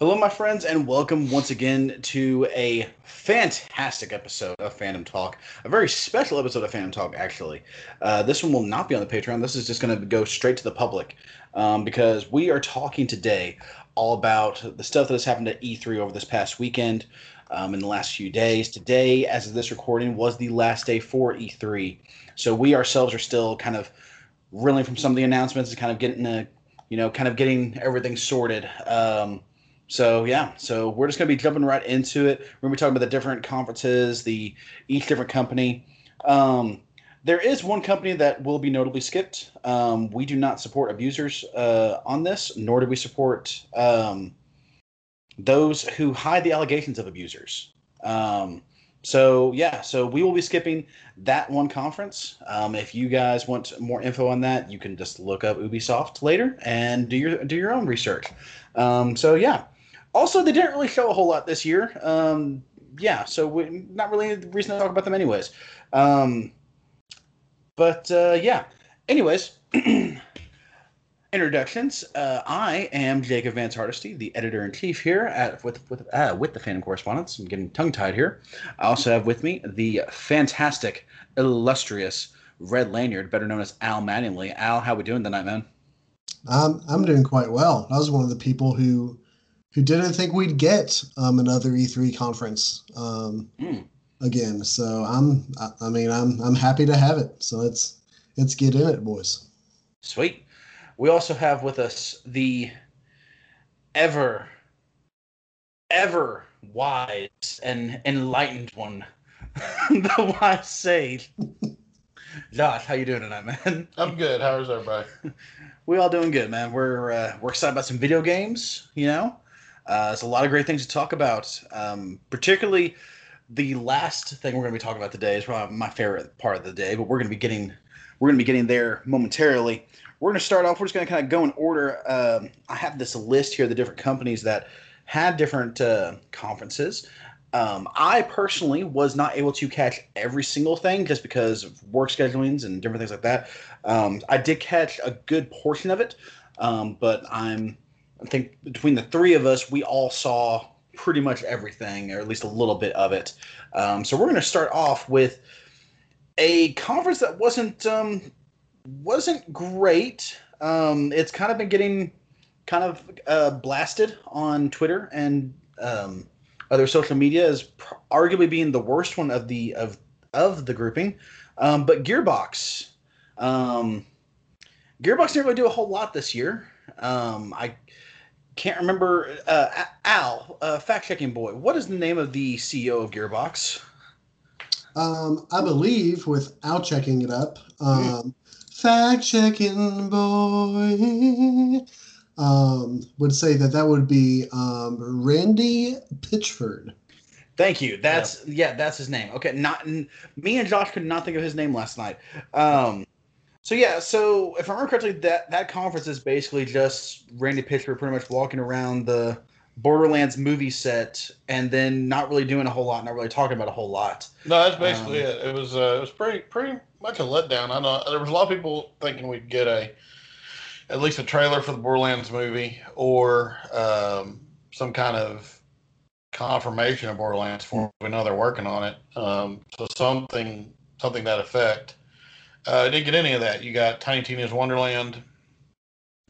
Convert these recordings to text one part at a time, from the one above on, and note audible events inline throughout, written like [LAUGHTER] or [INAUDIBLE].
Hello, my friends, and welcome once again to a fantastic episode of Phantom Talk. A very special episode of Phantom Talk, actually. Uh, this one will not be on the Patreon. This is just going to go straight to the public um, because we are talking today all about the stuff that has happened at E3 over this past weekend, um, in the last few days. Today, as of this recording, was the last day for E3. So we ourselves are still kind of reeling from some of the announcements and kind of getting a, you know, kind of getting everything sorted. Um, so yeah, so we're just gonna be jumping right into it. We're gonna be talking about the different conferences, the each different company. Um, there is one company that will be notably skipped. Um, we do not support abusers uh, on this, nor do we support um, those who hide the allegations of abusers. Um, so yeah, so we will be skipping that one conference. Um, if you guys want more info on that, you can just look up Ubisoft later and do your do your own research. Um, so yeah. Also, they didn't really show a whole lot this year. Um, yeah, so we, not really a reason to talk about them, anyways. Um, but uh, yeah. Anyways, [CLEARS THROAT] introductions. Uh, I am Jacob Vance Hardesty, the editor in chief here at with with uh, with the Phantom Correspondence. I'm getting tongue tied here. I also have with me the fantastic, illustrious Red Lanyard, better known as Al Mattingly. Al, how are we doing tonight, man? Um, I'm doing quite well. I was one of the people who who didn't think we'd get um, another E3 conference um, Mm. again. So I'm, I, I mean, I'm I'm happy to have it. So let's let's get in it, boys. Sweet. We also have with us the ever, ever wise and enlightened one, [LAUGHS] the wise sage. Josh, how you doing tonight, man? I'm good. How's everybody? [LAUGHS] We all doing good, man. We're uh, we're excited about some video games. You know, uh, there's a lot of great things to talk about. Um, particularly, the last thing we're going to be talking about today is probably my favorite part of the day. But we're going to be getting we're going to be getting there momentarily. We're going to start off. We're just going to kind of go in order. Um, I have this list here, of the different companies that had different uh, conferences. Um, I personally was not able to catch every single thing just because of work schedulings and different things like that. Um, I did catch a good portion of it, um, but I'm I think between the three of us, we all saw pretty much everything, or at least a little bit of it. Um, so we're going to start off with a conference that wasn't um, wasn't great. Um, it's kind of been getting kind of uh, blasted on Twitter and um, other social media as pr- arguably being the worst one of the of of the grouping. Um, but Gearbox, um, Gearbox didn't really do a whole lot this year. I can't remember. Uh, Al, uh, fact checking boy, what is the name of the CEO of Gearbox? Um, I believe, without checking it up, um, fact checking boy, um, would say that that would be um, Randy Pitchford. Thank you. That's yeah. that's his name. Okay, not me and Josh could not think of his name last night. So yeah, so if I remember correctly, that that conference is basically just Randy Pitchford pretty much walking around the Borderlands movie set and then not really doing a whole lot, not really talking about a whole lot. No, that's basically Um, it. It was uh, it was pretty pretty much a letdown. I know there was a lot of people thinking we'd get a at least a trailer for the Borderlands movie or um, some kind of confirmation of Borderlands for we know they're working on it. Um, so something something that effect. Uh, I didn't get any of that. You got Tiny Tina's Wonderland,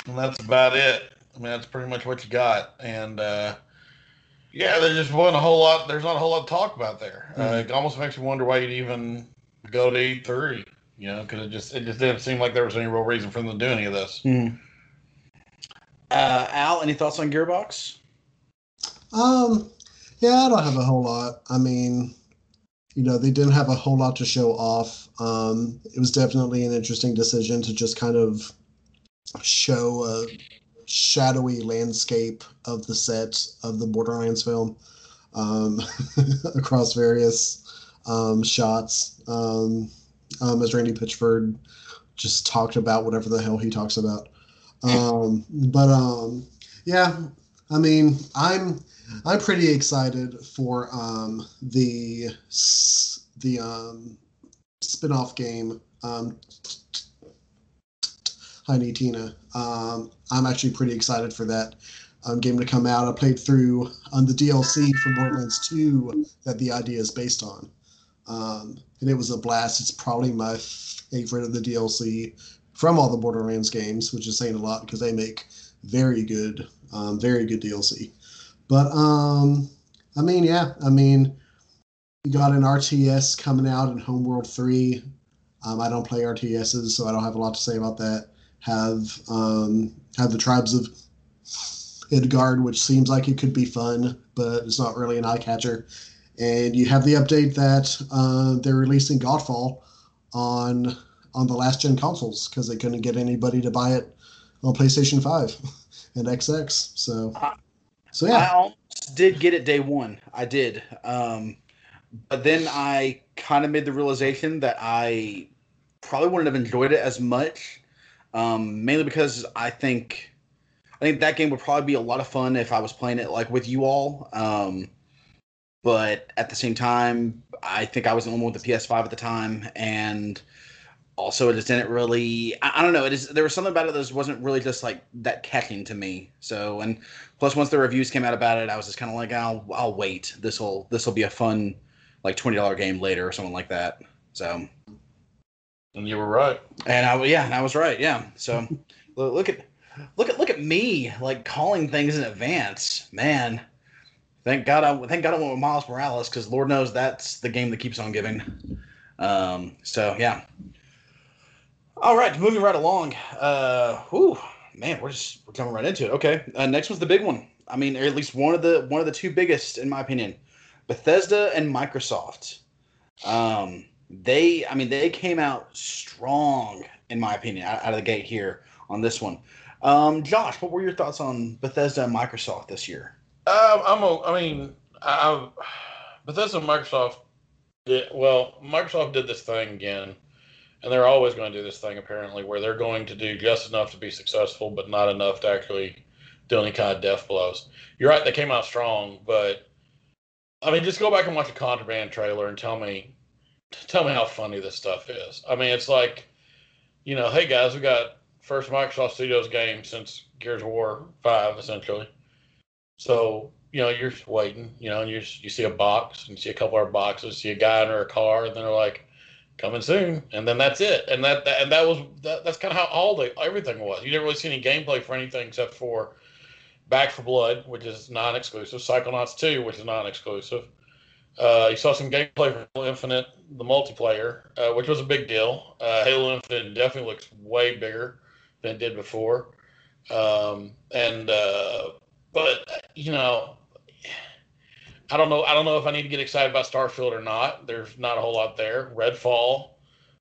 and that's about it. I mean, that's pretty much what you got. And uh, yeah, there just wasn't a whole lot. There's not a whole lot to talk about there. Uh, Mhm. it almost makes you wonder why you'd even go to E3. You know, because it just it just didn't seem like there was any real reason for them to do any of this. Uh, Al, any thoughts on Gearbox? Um, yeah, I don't have a whole lot. I mean, you know, they didn't have a whole lot to show off. Um, it was definitely an interesting decision to just kind of show a shadowy landscape of the set of the Borderlands film um, [LAUGHS] across various um, shots. Um, um, as Randy Pitchford just talked about whatever the hell he talks about. Um, but um, yeah, I mean, I'm I'm pretty excited for um, the the um, spin-off game um, Tiny Tina. Um, I'm actually pretty excited for that um, game to come out. I played through um, the DLC from Borderlands 2 that the idea is based on. Um, and it was a blast. It's probably my favorite of the DLC from all the Borderlands games, which is saying a lot because they make very good, um, very good DLC. But um, I mean, yeah, I mean, you got an RTS coming out in Homeworld 3. Um, I don't play RTSs, so I don't have a lot to say about that. Have um, have the tribes of Midgard, which seems like it could be fun, but it's not really an eye catcher. And you have the update that uh, they're releasing Godfall on on the last gen consoles because they couldn't get anybody to buy it on PlayStation Five [LAUGHS] and XX. So, so yeah, I almost did get it day one. I did, um, but then I kind of made the realization that I probably wouldn't have enjoyed it as much, um, mainly because I think I think that game would probably be a lot of fun if I was playing it like with you all. Um, but at the same time, I think I was the only one with the PS5 at the time, and also it just didn't really. I, I don't know. It is there was something about it that wasn't really just like that catching to me. So and plus once the reviews came out about it, I was just kind of like, I'll I'll wait. This will this will be a fun like twenty dollar game later or something like that. So. And you were right. And I yeah, and I was right. Yeah. So [LAUGHS] look at look at look at me like calling things in advance, man. Thank God I thank God I went with Miles Morales because Lord knows that's the game that keeps on giving. Um, so yeah. All right, moving right along. Uh, whew, man, we're just we're coming right into it. Okay, uh, next one's the big one. I mean, or at least one of the one of the two biggest in my opinion. Bethesda and Microsoft. Um, they, I mean, they came out strong in my opinion out, out of the gate here on this one. Um, Josh, what were your thoughts on Bethesda and Microsoft this year? Um, I'm a, I mean, I, Bethesda and Microsoft did well. Microsoft did this thing again, and they're always going to do this thing apparently, where they're going to do just enough to be successful, but not enough to actually do any kind of death blows. You're right; they came out strong, but I mean, just go back and watch a Contraband trailer and tell me, tell me how funny this stuff is. I mean, it's like, you know, hey guys, we got first Microsoft Studios game since Gears of War Five, essentially. So you know, you're waiting, you know, and you you see a box and you see a couple of boxes, see a guy under a car, and then they're like, coming soon, and then that's it. And that, that and that was that, that's kind of how all the everything was. You didn't really see any gameplay for anything except for Back for Blood, which is non-exclusive, Psychonauts 2, which is non-exclusive. Uh, you saw some gameplay for Halo Infinite, the multiplayer, uh, which was a big deal. Uh, Halo Infinite definitely looks way bigger than it did before. Um, and uh, but you know, I don't know. I don't know if I need to get excited about Starfield or not. There's not a whole lot there. Redfall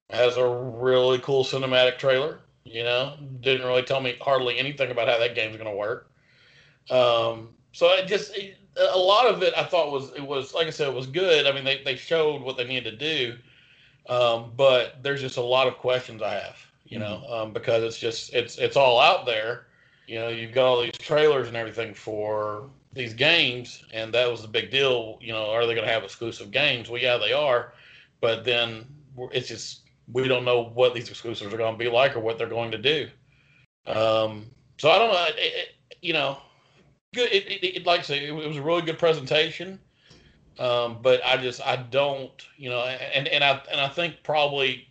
has a really cool cinematic trailer. You know, didn't really tell me hardly anything about how that game's going to work. Um, so it just it, a lot of it I thought was it was like I said it was good. I mean they they showed what they needed to do, um, but there's just a lot of questions I have. You know, mm-hmm. um, because it's just it's it's all out there. You know, you've got all these trailers and everything for these games, and that was the big deal. You know, are they going to have exclusive games? Well, yeah, they are, but then it's just we don't know what these exclusives are going to be like or what they're going to do. Um, so I don't know. It, it, you know, good. It, like I say, it, was a really good presentation. Um, but I just I don't, you know, and and I and I think probably,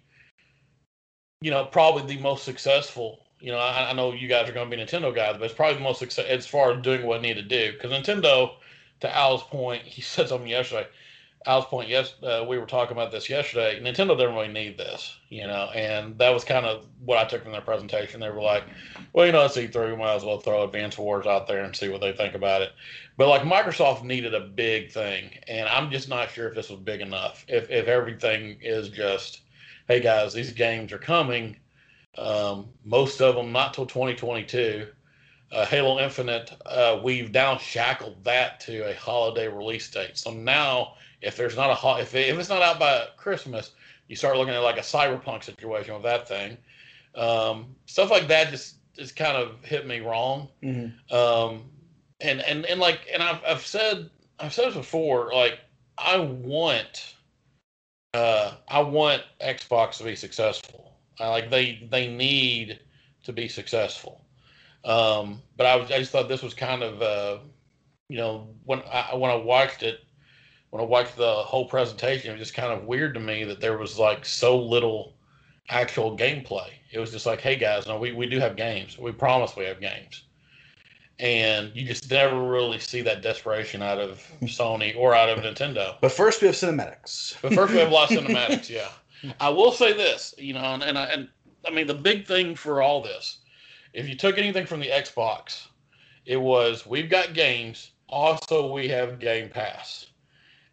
you know, probably the most successful you know, I, I know you guys are going to be Nintendo guys, but it's probably the most success as far as doing what it need to do. Because Nintendo, to Al's point, he [LAUGHS] said something yesterday. Al's point, yes, uh, we were talking about this yesterday. Nintendo didn't really need this, you know, and that was kind of what I took from their presentation. They were like, well, you know, it's E3, we might as well throw Advance Wars out there and see what they think about it. But like Microsoft needed a big thing, and I'm just not sure if this was big enough. If if everything is just, hey guys, these games are coming, um, most of them not till 2022. Uh, Halo Infinite, uh, we've down shackled that to a holiday release date. So now, if there's not a ho- if, it, if it's not out by Christmas, you start looking at like a cyberpunk situation with that thing. Um, stuff like that just just kind of hit me wrong. Mm-hmm. Um, and and and like and I've I've said I've said this before. Like I want uh, I want Xbox to be successful. Like they they need to be successful. Um, but I was I just thought this was kind of uh, you know when I when I watched it when I watched the whole presentation, it was just kind of weird to me that there was like so little actual gameplay. It was just like, hey guys, no, we, we do have games. We promise we have games. And you just never really see that desperation out of [LAUGHS] Sony or out of Nintendo. But first, we have cinematics. But first, we have a lot of cinematics. [LAUGHS] Yeah, [LAUGHS] I will say this, you know, and, and I and I mean the big thing for all this, if you took anything from the Xbox, it was we've got games. Also, we have Game Pass,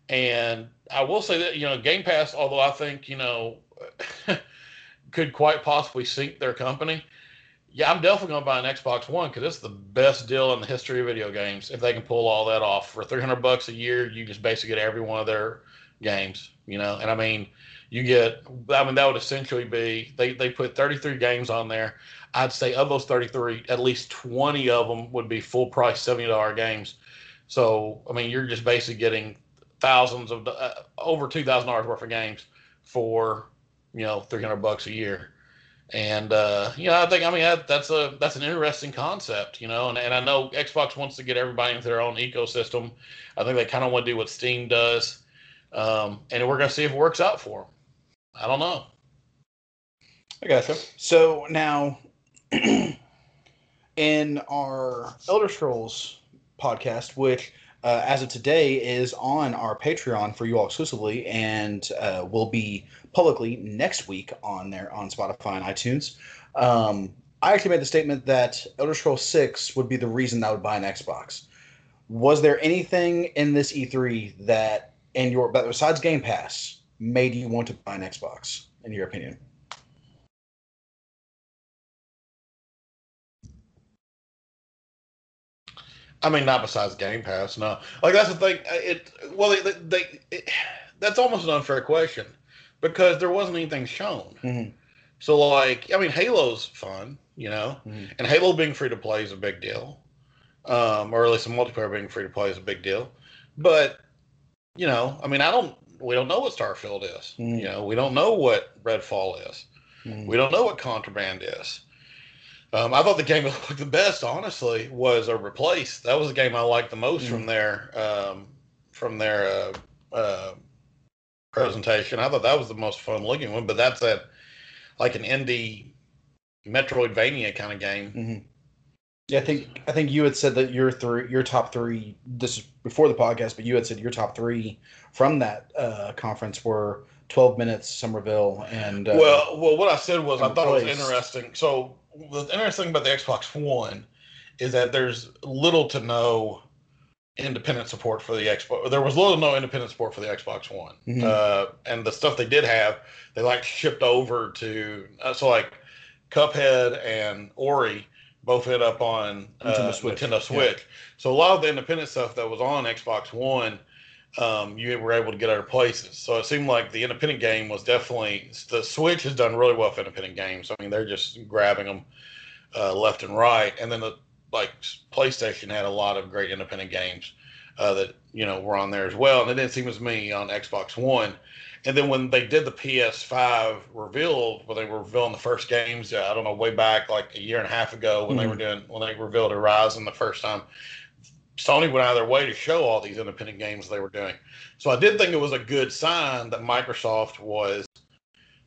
and I will say that you know Game Pass, although I think you know [LAUGHS] could quite possibly sink their company. Yeah, I'm definitely going to buy an Xbox One because it's the best deal in the history of video games. If they can pull all that off for 300 bucks a year, you just basically get every one of their games. You know, and I mean, you get. I mean, that would essentially be they they put 33 games on there. I'd say of those 33, at least 20 of them would be full price $70 games. So I mean, you're just basically getting thousands of uh, over two thousand dollars worth of games for you know 300 bucks a year and uh, you know, I think I mean that, that's a that's an interesting concept, you know, and, and I know Xbox wants to get everybody into their own ecosystem. I think they kind of want to do what Steam does, um, and we're gonna see if it works out for them. I don't know. I gotcha. So now, [CLEARS THROAT] in our Elder Scrolls podcast, which uh, as of today is on our Patreon for you all exclusively, and uh, will be publicly next week on there on Spotify and iTunes. Um, I actually made the statement that Elder Scrolls Six would be the reason I would buy an Xbox. Was there anything in this E3 that, in your besides Game Pass, made you want to buy an Xbox? In your opinion? I mean, not besides Game Pass, no. Like that's the thing. It well, they, they it, that's almost an unfair question because there wasn't anything shown. Mm-hmm. So like, I mean, Halo's fun, you know, Mhm. and Halo being free to play is a big deal, um, or at least the multiplayer being free to play is a big deal. But you know, I mean, I don't. We don't know what Starfield is. Mhm. You know, we don't know what Redfall is. Mhm. We don't know what Contraband is. Um, I thought the game that [LAUGHS] looked the best, honestly, was a Replace. That was the game I liked the most from their um, from their uh, uh, presentation. I thought that was the most fun looking one. But that's a like an indie Metroidvania kind of game. hmm Yeah, I think I think you had said that your three, your top three. This is before the podcast, but you had said your top three from that uh, conference were Twelve Minutes, Somerville, and uh, well, well, what I said was I thought it was interesting. So the interesting thing about the Xbox One is that there's little to no independent support for the Xbox. There was little to no independent support for the Xbox One, Mhm. uh, and the stuff they did have, they like shipped over to. Uh, so like Cuphead and Ori both hit up on uh, Nintendo Switch. Nintendo Switch. So a lot of the independent stuff that was on Xbox One, um, you were able to get other places. So it seemed like the independent game was definitely the Switch has done really well for independent games. I mean, they're just grabbing them uh, left and right, and then the like PlayStation had a lot of great independent games uh, that you know were on there as well, and it didn't seem as many on Xbox One. And then when they did the PS5 reveal, when they were revealing the first games, uh, I don't know, way back like a year and a half ago, when they Mhm. were doing when they revealed Horizon the first time, Sony went out of their way to show all these independent games they were doing. So I did think it was a good sign that Microsoft was,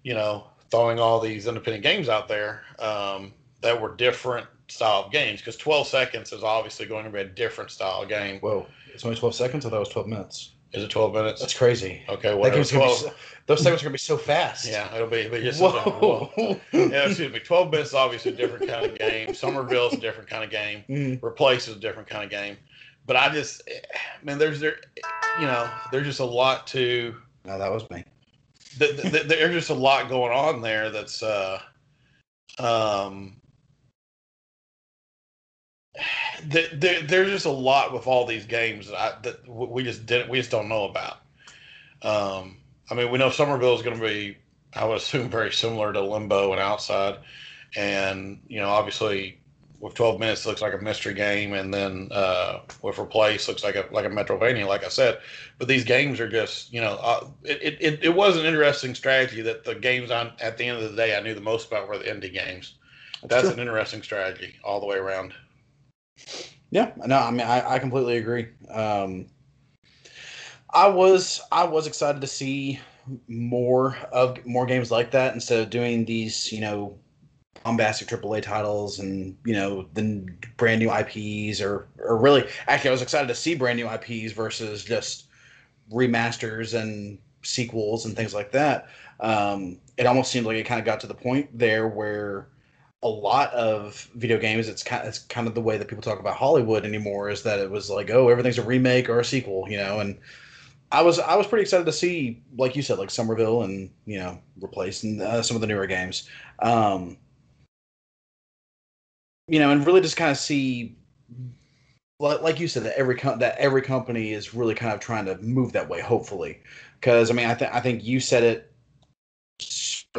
you know, throwing all these independent games out there um, that were different style of games. Because 12 seconds is obviously going to be a different style of game. whoa, it's only twelve seconds. I thought it was twelve minutes. Is it 12 minutes? That's crazy. okay, That gonna be 12, so, those segments are gonna be so fast. yeah, it'll be, be just Whoa. yeah, excuse me. 12 minutes is obviously a different kind of game. Somerville's a different kind of game. Mhm. Replaced is a different kind of game. But I just, man, there's there, you know, there's just a lot to No, that was me. th- th- th- there's just a lot going on there that's uh um th- there, there's just a lot with all these games that, I, that we just didn't we just don't know about. Um i mean we know somerville is going to be i would assume [LAUGHS] very similar to limbo and outside. And you know obviously with 12 minutes it looks like a mystery game. And then uh with Replaced looks like a like a Metroidvania like i said. But these games are just you know uh, it, it, it was an interesting strategy that the games on at the end of the day i knew the most about were the indie games. That's true. an interesting strategy all the way around. Yeah, no, I mean, I, I completely agree. Um, I was I was excited to see more of more games like that instead of doing these, you know, bombastic AAA titles and you know the brand new IPs or or really actually I was excited to see brand new IPs versus just remasters and sequels and things like that. Um, it almost seemed like it kind of got to the point there where a lot of video games it's kind it's kind of the way that people talk about Hollywood anymore is that it was like oh everything's a remake or a sequel you know and I was I was pretty excited to see like you said like Somerville and you know replacing uh, some of the newer games. Um you know and really just kind of see like, like you said that every com- that every company is really kind of trying to move that way hopefully. Because I mean I think I think you said it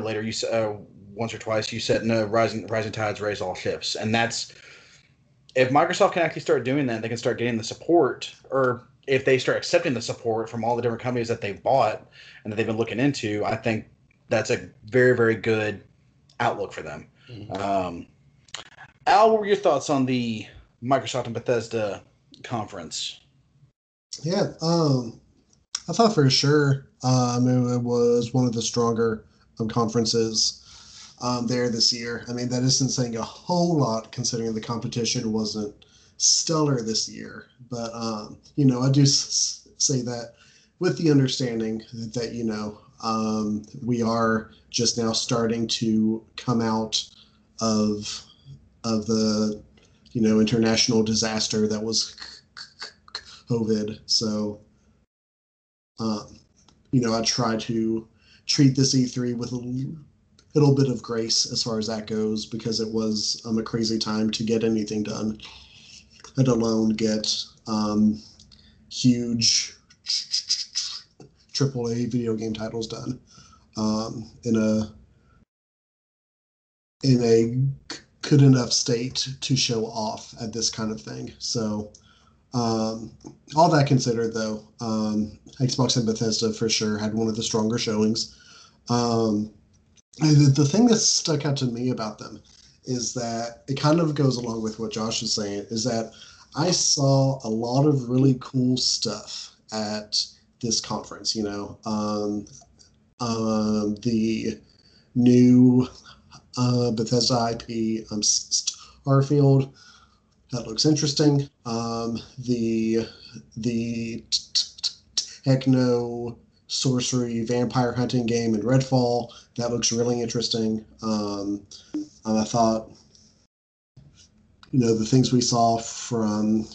later you uh, once or twice you said no rising rising tides raise all ships. And that's if microsoft can actually start doing that they can start getting the support or if they start accepting the support from all the different companies that they've bought and that they've been looking into i think that's a very very good outlook for them. Mhm. um, al what were your thoughts on the microsoft and bethesda conference? Yeah, um, I thought for sure um, it was one of the stronger um, conferences um, there this year. I mean, that isn't saying a whole lot considering the competition wasn't stellar this year. But, um, you know, I do s- say that with the understanding that, you know, um, we are just now starting to come out of of the, you know, international disaster that was COVID. So, um, you know, I try to treat this E3 with a little bit of grace as far as that goes because it was um, a crazy time to get anything done, let alone get um, huge AAA video game titles done um, in a in a good enough state to show off at this kind of thing. So, um, all that considered, though, um, Xbox and Bethesda for sure had one of the stronger showings. Um, the, the thing that stuck out to me about them is that it kind of goes along with what Josh is saying. Is that I saw a lot of really cool stuff at this conference. You know, um, um, the new uh, Bethesda IP, um, Starfield. That looks interesting. Um, the the techno sorcery vampire hunting game in Redfall that looks really interesting. Um, and I thought, you know, the things we saw from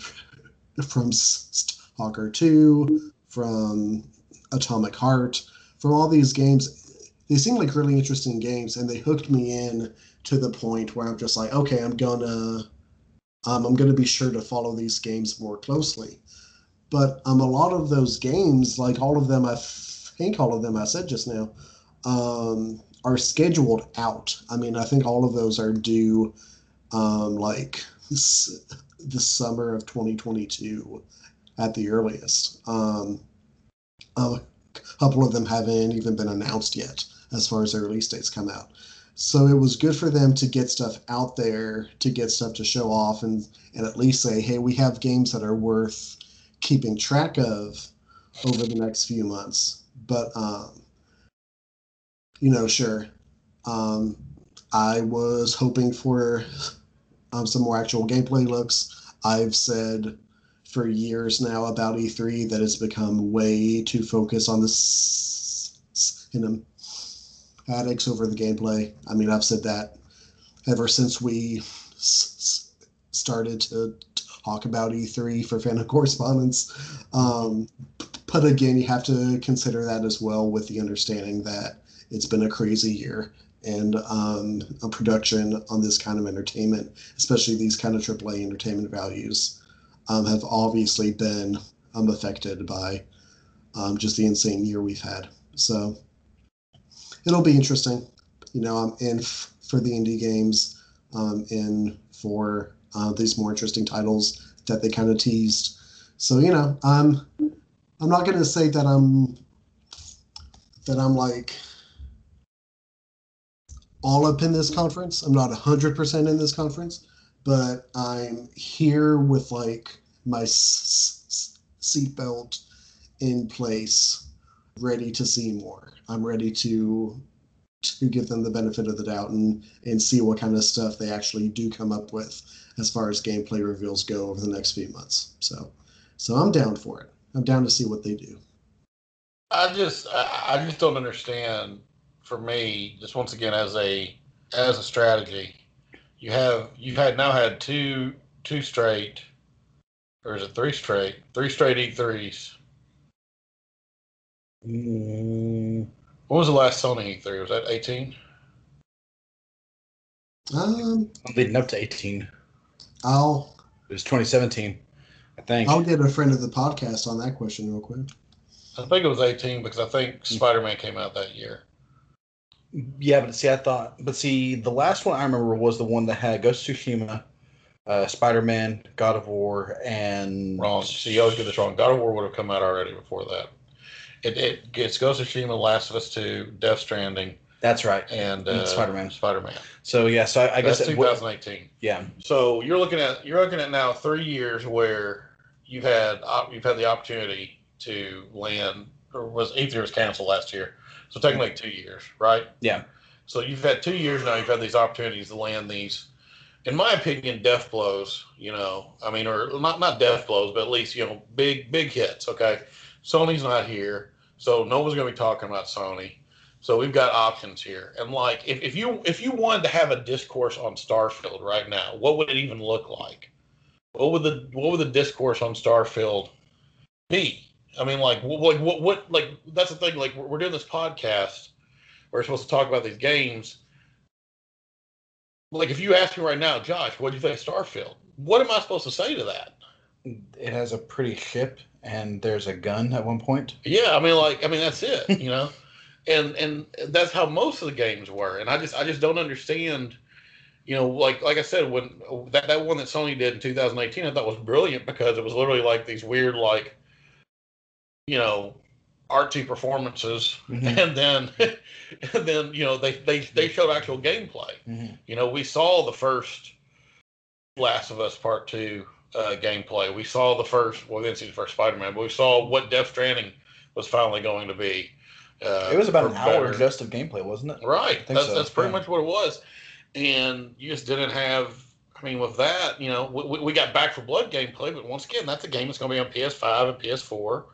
from Stalker Two, from Atomic Heart, from all these games, they seem like really interesting games, and they hooked me in to the point where I'm just like, okay, I'm gonna um, I'm going to be sure to follow these games more closely. But um, a lot of those games, like all of them, I think all of them I said just now, um, are scheduled out. I mean, I think all of those are due um, like s- the summer of 2022 at the earliest. Um, a couple of them haven't even been announced yet as far as their release dates come out. So it was good for them to get stuff out there, to get stuff to show off, and and at least say, hey, we have games that are worth keeping track of over the next few months. But um, you know, sure, um, I was hoping for um, some more actual gameplay looks. I've said for years now about E3 that it's become way too focused on the s- cinema addicts over the gameplay. I mean, I've said that ever since we started to talk about E3 for fan correspondence. Um, but again, you have to consider that as well with the understanding that it's been a crazy year and um, a production on this kind of entertainment, especially these kind of AAA entertainment values, um, have obviously been um, affected by um, just the insane year we've had. So it'll be interesting. You know, I'm in f- for the indie games, um, in for uh, these more interesting titles that they kind of teased. So you know, I'm I'm not gonna say that I'm that I'm like all up in this conference. I'm not 100% in this conference, but I'm here with like my seatbelt in place, ready to see more. I'm ready to to give them the benefit of the doubt and and see what kind of stuff they actually do come up with as far as gameplay reveals go over the next few months. So so I'm down for it. I'm down to see what they do. I just I I just don't understand. For me, just once again as a as a strategy, you have you've had now had two two straight, or is it three straight? Three straight E threes. Mm, When was the last Sony E3? Was that 18? Um, I'm leading up to 18. I'll It was 2017, I think. I'll get a friend of the podcast on that question real quick. I think it was 18 because I think Spider Man came out that year. Yeah, but see, I thought, but see, the last one I remember was the one that had Ghost of Tsushima, uh, Spider Man, God of War, and Wrong. See, you always get this wrong. God of War would have come out already before that. It, it gets Ghost of Tsushima, Last of Us 2, Death Stranding, That's right. and uh, Spider-Man. Spider-Man. So yeah, so I, I guess That's it would- 2018. yeah, So you're looking at you're looking at now three years where you've had you've had the opportunity to land, or was eighth year was canceled last year, so technically two years, right? Yeah. So you've had two years now. You've had these opportunities to land these, in my opinion, death blows. You know, I mean, or not not death blows, but at least you know big big hits. Okay, Sony's not here, so no one's going to be talking about Sony. So we've got options here, and like if, if you if you wanted to have a discourse on Starfield right now, what would it even look like? What would the what would the discourse on Starfield be? I mean, like what like what what like that's the thing. Like we're, we're doing this podcast, we're supposed to talk about these games. Like if you ask me right now, Josh, what do you think of Starfield? What am I supposed to say to that? it has a pretty ship, and there's a gun at one point. Yeah, I mean, like, I mean, that's it, you know, [LAUGHS] and and that's how most of the games were, and I just I just don't understand, you know, like like I said, when that that one that Sony did in 2018, I thought was brilliant because it was literally like these weird like, you know, artsy performances, Mhm. [LAUGHS] and then [LAUGHS] and then you know they they they showed actual gameplay. Mhm. You know, we saw the first Last of Us Part Two uh, gameplay. We saw the first. Well, we didn't see the first Spider-Man, but we saw what Death Stranding was finally going to be. Uh, It was about an hour better- just of gameplay, wasn't it? Right. That's so, that's pretty yeah. much what it was, and you just didn't have. I mean, with that, you know, we, we got Back for Blood gameplay, but once again, that's a game that's going to be on PS5 and PS4.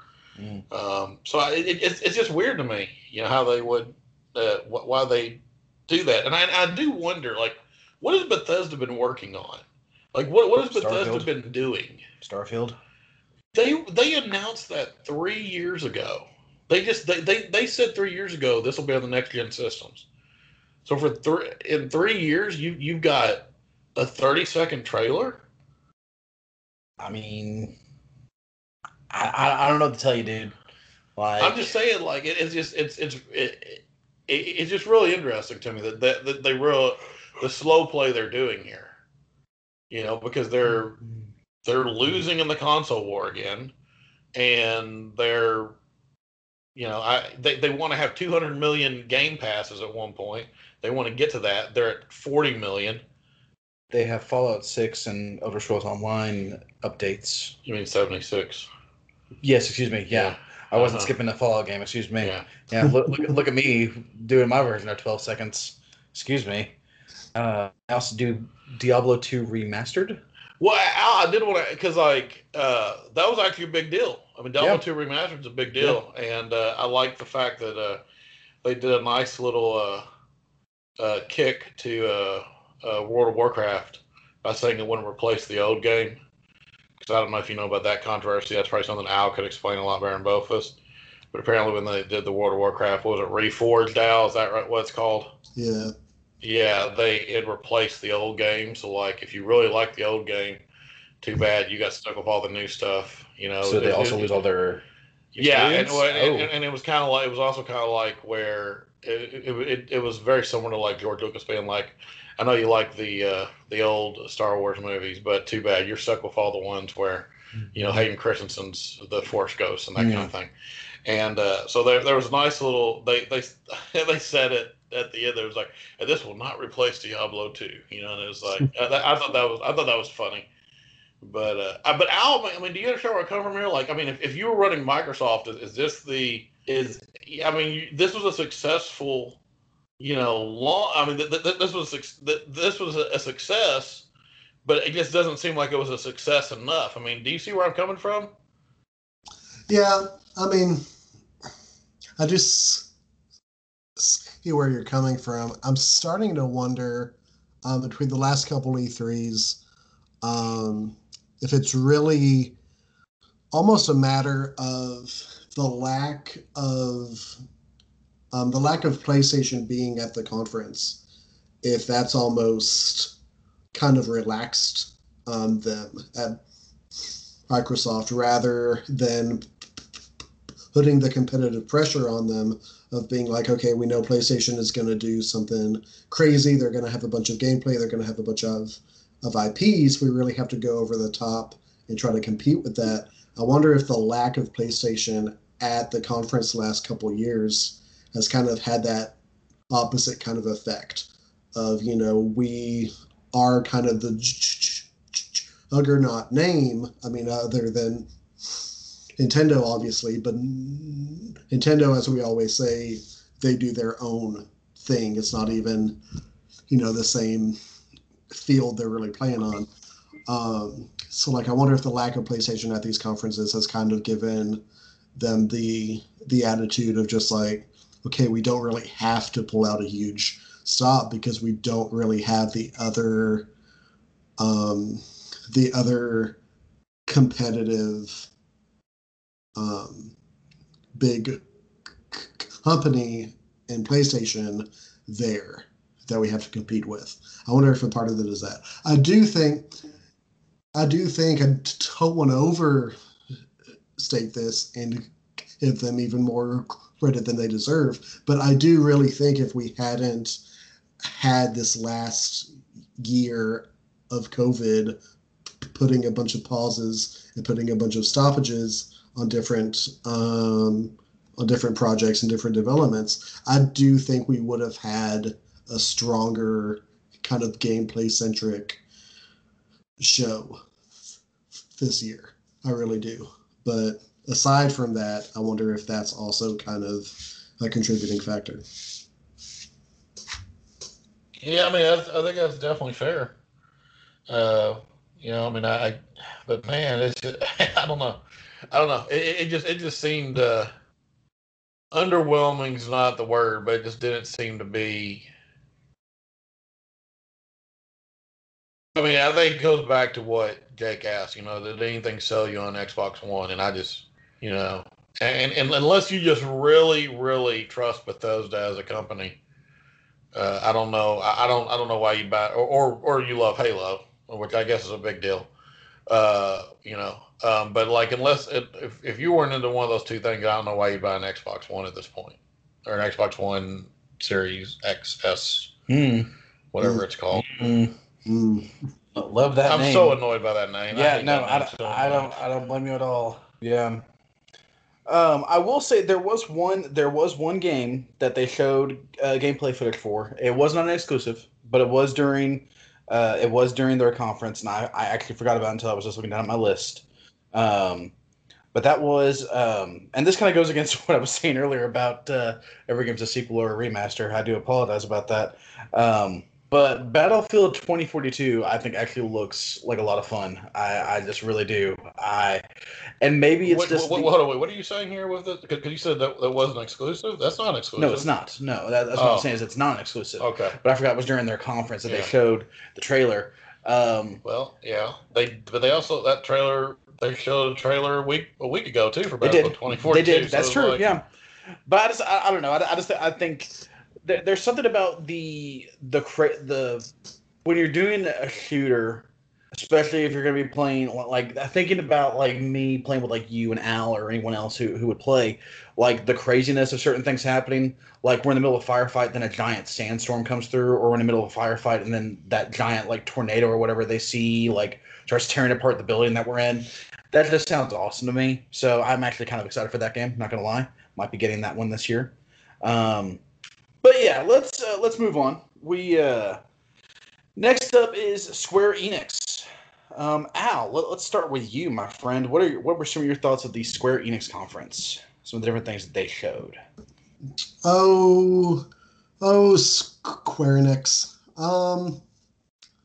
Mm. Um, so I, it, it's it's just weird to me, you know, how they would, uh, wh- why they do that, and I, I do wonder, like, what has Bethesda been working on? Like, what what has Bethesda Starfield. been doing? Starfield. They they announced that three years ago. They just they they, they said three years ago this will be on the next gen systems. So for three in three years, you you've got a thirty second trailer. I mean, I, I, I don't know what to tell you, dude. Like, I'm just saying, like it, it's just it's it's it, it, it's just really interesting to me that that, that they real the slow play they're doing here. You know, because they're mm-hmm. they're losing in the console war again, and they're you know I they, they want to have 200 million game passes at one point. They want to get to that. They're at 40 million. they have Fallout 6 and Elder Scrolls Online updates. You mean 76? Yes, excuse me. Yeah, I wasn't Uh-huh. skipping the Fallout game. Excuse me. Yeah. Yeah, look, look, look at me doing my version of 12 seconds. Excuse me. Uh, I also do Diablo 2 remastered. Well, I, I did want to because like uh, that was actually a big deal. I mean, Diablo Yeah. Two Remastered is a big deal, and uh, I like the fact that uh, they did a nice little uh, uh, kick to uh, uh, World of Warcraft by saying it wouldn't replace the old game. Because I don't know if you know about that controversy. That's probably something Al could explain a lot better than both of us. But apparently, when they did the World of Warcraft, was it Reforged? Al, is that right? What it's called? Yeah. Yeah, they it replaced the old game. So like, if you really like the old game, too bad you got stuck with all the new stuff. You know, so they It- also it- lose all their. yeah, and, well, Oh. and, and it was kind of like it was also kind of like where it, it, it, it was very similar to like George Lucas being like, I know you like the uh, the old Star Wars movies, but too bad you're stuck with all the ones where you know Hayden Christensen's the Force Ghost and that kind of thing. And uh, so there there was a nice little they they [LAUGHS] they said it at the end there was like, this will not replace Diablo two. You know, and it was like [LAUGHS] I, I thought that was I thought that was funny. But uh, but Al, I mean, do you understand where I come from here? Like, I mean, if, if you were running Microsoft, is, is this the is? I mean, you, this was a successful, you know, long. I mean, th- th- this was th- this was a, a success, but it just doesn't seem like it was a success enough. I mean, do you see where I'm coming from? Yeah, I mean, I just see where you're coming from. I'm starting to wonder um, between the last couple E3s um, if it's really almost a matter of the lack of um, the lack of PlayStation being at the conference. If that's almost kind of relaxed um, them at Microsoft rather than putting the competitive pressure on them of being like, okay, we know PlayStation is going to do something crazy. They're going to have a bunch of gameplay. They're going to have a bunch of of IPs. We really have to go over the top and try to compete with that. I wonder if the lack of PlayStation at the conference the last couple years has kind of had that opposite kind of effect of you know we are kind of the juggernaut name. I mean, other than Nintendo, obviously, but Nintendo, as we always say, they do their own thing. It's not even, you know, the same field they're really playing on. Um, so, like, I wonder if the lack of PlayStation at these conferences has kind of given them the the attitude of just like, okay, we don't really have to pull out a huge stop because we don't really have the other um, the other competitive um, big company in PlayStation there that we have to compete with. I wonder if a part of it is that. I do think, I do think, I don't want to overstate this and give them even more credit than they deserve, but I do really think if we hadn't had this last year of COVID putting a bunch of pauses and putting a bunch of stoppages on different um, on different projects and different developments, I do think we would have had a stronger kind of gameplay centric show this year. I really do. But aside from that, I wonder if that's also kind of a contributing factor. Yeah, I mean, I, I think that's definitely fair. Uh, you know, I mean, I, but man, it's just, [LAUGHS] I don't know. I don't know. It, it just it just seemed uh, underwhelming's not the word, but it just didn't seem to be. I mean, I think it goes back to what Jake asked. You know, did anything sell you on Xbox One? And I just, you know, and, and unless you just really, really trust Bethesda as a company, uh, I don't know. I, I, don't. I don't know why you buy or, or or you love Halo, which I guess is a big deal. Uh, you know, um, but like, unless it, if if you weren't into one of those two things, I don't know why you buy an Xbox One at this point, or an Xbox One Series XS, mm. whatever mm. it's called. Mm. Love that. Name. I'm name. so annoyed by that name. Yeah, I no, I, so I don't. I don't blame you at all. Yeah. Um, I will say there was one. There was one game that they showed uh, gameplay footage for. It was not an exclusive, but it was during. Uh, it was during their conference, and I, I actually forgot about it until I was just looking down at my list. Um, but that was, um, and this kind of goes against [LAUGHS] what I was saying earlier about uh, every game's a sequel or a remaster. I do apologize about that. Um, but Battlefield 2042, I think actually looks like a lot of fun. I, I just really do. I, and maybe it's what, just. What, the, what, what, are you saying here with it? Because you said that that wasn't exclusive. That's not exclusive. No, it's not. No, that, that's oh. what I'm saying is it's not exclusive. Okay. But I forgot it was during their conference that yeah. they showed the trailer. Um, well, yeah, they but they also that trailer they showed a trailer a week a week ago too for Battlefield 2042. They did. That's so true. Like, yeah. But I just I, I don't know. I, I just I think there, there's something about the the the when you're doing a shooter, especially if you're going to be playing like thinking about like me playing with like you and Al or anyone else who who would play, like the craziness of certain things happening. Like we're in the middle of a firefight, then a giant sandstorm comes through, or we're in the middle of a firefight, and then that giant like tornado or whatever they see like starts tearing apart the building that we're in. That just sounds awesome to me. So I'm actually kind of excited for that game. Not gonna lie, might be getting that one this year. Um, But yeah, let's uh, let's move on. We uh, next up is Square Enix. Um, Al, let, us start with you, my friend. What are your, what were some of your thoughts of the Square Enix conference? Some of the different things that they showed. Oh, oh, Square Enix. Um,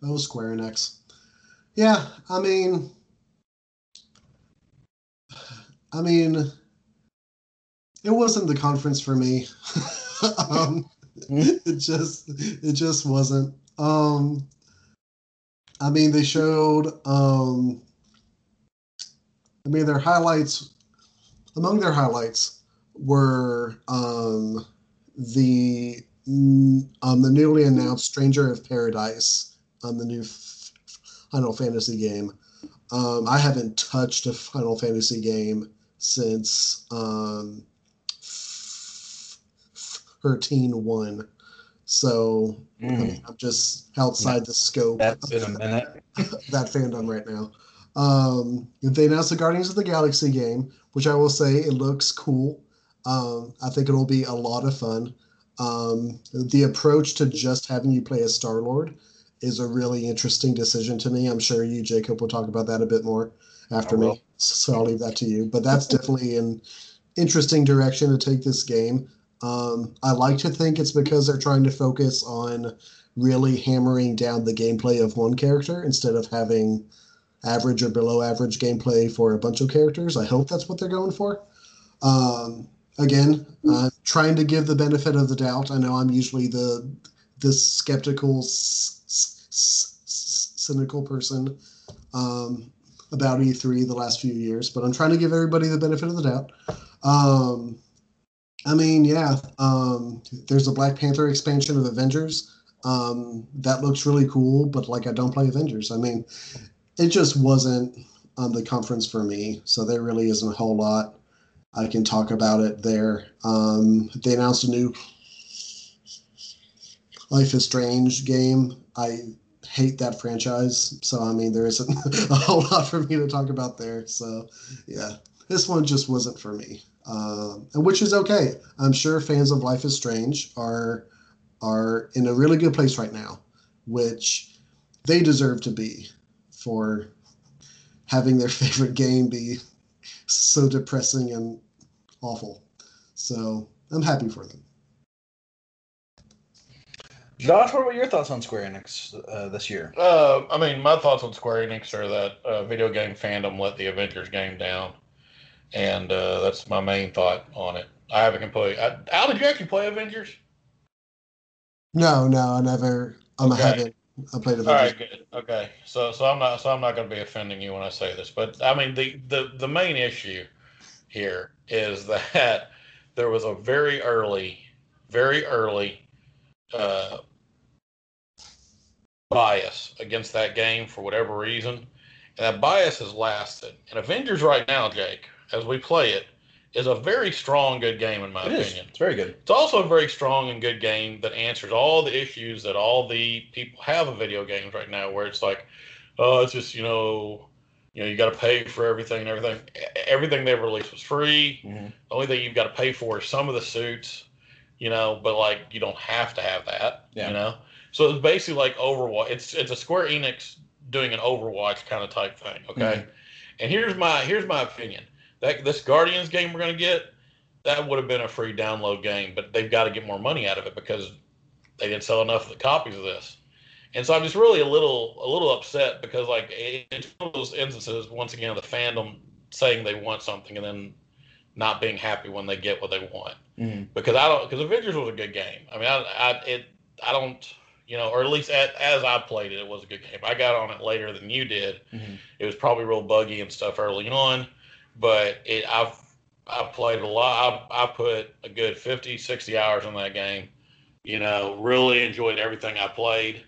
oh, Square Enix. Yeah, I mean, I mean, it wasn't the conference for me. [LAUGHS] um, [LAUGHS] it just, it just wasn't. Um, I mean, they showed. Um, I mean, their highlights. Among their highlights were um, the um, the newly announced Stranger of Paradise on the new Final Fantasy game. Um, I haven't touched a Final Fantasy game since um, 13 1. So mm. I mean, I'm just outside the scope That's in a minute. [LAUGHS] that fandom right now. Um, they announced the Guardians of the Galaxy game, which I will say it looks cool. Um, I think it'll be a lot of fun. Um, the approach to just having you play as Star Lord is a really interesting decision to me. I'm sure you, Jacob, will talk about that a bit more after me. So I'll leave that to you. But that's definitely an interesting direction to take this game. Um, I like to think it's because they're trying to focus on really hammering down the gameplay of one character instead of having average or below average gameplay for a bunch of characters. I hope that's what they're going for. Um, again, uh, trying to give the benefit of the doubt. I know I'm usually the the skeptical, s- s- s- cynical person um, about E3 the last few years, but I'm trying to give everybody the benefit of the doubt. Um, I mean, yeah, um, there's a Black Panther expansion of Avengers. Um, that looks really cool, but like I don't play Avengers. I mean, it just wasn't on the conference for me, so there really isn't a whole lot I can talk about it there. Um, they announced a new Life is Strange game. I hate that franchise, so I mean, there isn't [LAUGHS] a whole lot for me to talk about there. So, yeah, this one just wasn't for me um, and which is okay. I'm sure fans of Life is Strange are are in a really good place right now, which they deserve to be for having their [LAUGHS] favorite game be so depressing and awful. So I'm happy for them. Josh, what were your thoughts on Square Enix uh, this year? Uh, I mean, my thoughts on Square Enix are that uh, video game fandom let the Avengers game down and uh, that's my main thought on it. I haven't played. I, Al, did you actually play Avengers? No, no, I never. Um, okay. I haven't. I played Avengers. All right, good. Okay, so so I'm not so I'm not going to be offending you when I say this, but I mean the the the main issue here is [LAUGHS] that there was a very early, very early uh, bias against that game for whatever reason, and that bias has lasted. And Avengers right now, Jake, as we play it is a very strong, good game in my it opinion. Is. It's very good. It's also a very strong and good game that answers all the issues that all the people have of video games right now, where it's like, oh, it's just you know, you know, you got to pay for everything and everything. Everything they released was free. Mm-hmm. The only thing you've got to pay for is some of the suits, you know, but like you don't have to have that, yeah. you know. So it's basically like Overwatch. It's it's a Square Enix doing an Overwatch kind of type thing, okay. Mm-hmm. And here's my here's my opinion that this Guardians game we're going to get, that would have been a free download game, but they've got to get more money out of it because they didn't sell enough of the copies of this. And so I'm just really a little a little upset because like it's one of those instances once again the fandom saying they want something and then not being happy when they get what they want. Mm-hmm. Because I don't because Avengers was a good game. I mean I, I it I don't you know, or at least at, as I played it, it was a good game. I got on it later than you did. Mm-hmm. It was probably real buggy and stuff early on but it, I've I played a lot. I, I put a good 50, 60 hours on that game. You know, really enjoyed everything I played,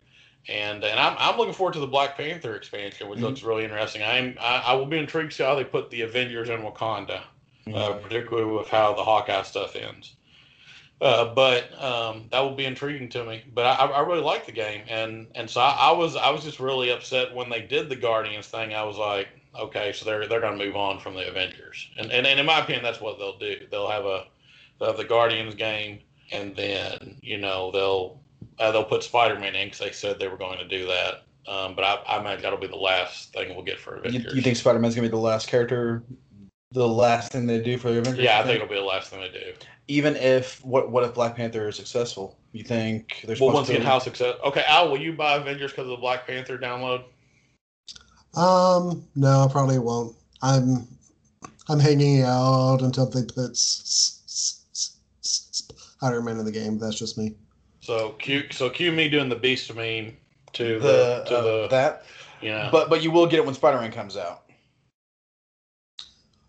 and and I'm, I'm looking forward to the Black Panther expansion, which mm-hmm. looks really interesting. I'm I, I, will be intrigued to see how they put the Avengers in Wakanda, uh, mm-hmm. uh, particularly with how the Hawkeye stuff ends. Uh, but um, that will be intriguing to me. But I, I really like the game, and and so I, I was I was just really upset when they did the Guardians thing. I was like, okay, so they're they're going to move on from the Avengers, and, and and in my opinion, that's what they'll do. They'll have a they'll have the Guardians game, and then you know they'll uh, they'll put Spider-Man in because they said they were going to do that. Um, but I, I imagine that'll be the last thing we'll get for You, Avengers. you think Spider Man's gonna be the last character, the last thing they do for the Avengers? Yeah, I you think it'll be the last thing they do. even if what what if Black Panther is successful? You think there's Well, once again, how success? Okay, Al, will you buy Avengers because of the Black Panther download? Um, no, I probably won't. I'm I'm hanging out until they put s- s- s- s- Spider-Man in the game. That's just me. So cue, so cue me doing the Beast meme to the, the, to uh, the that? yeah. But but you will get it when Spider Man comes out.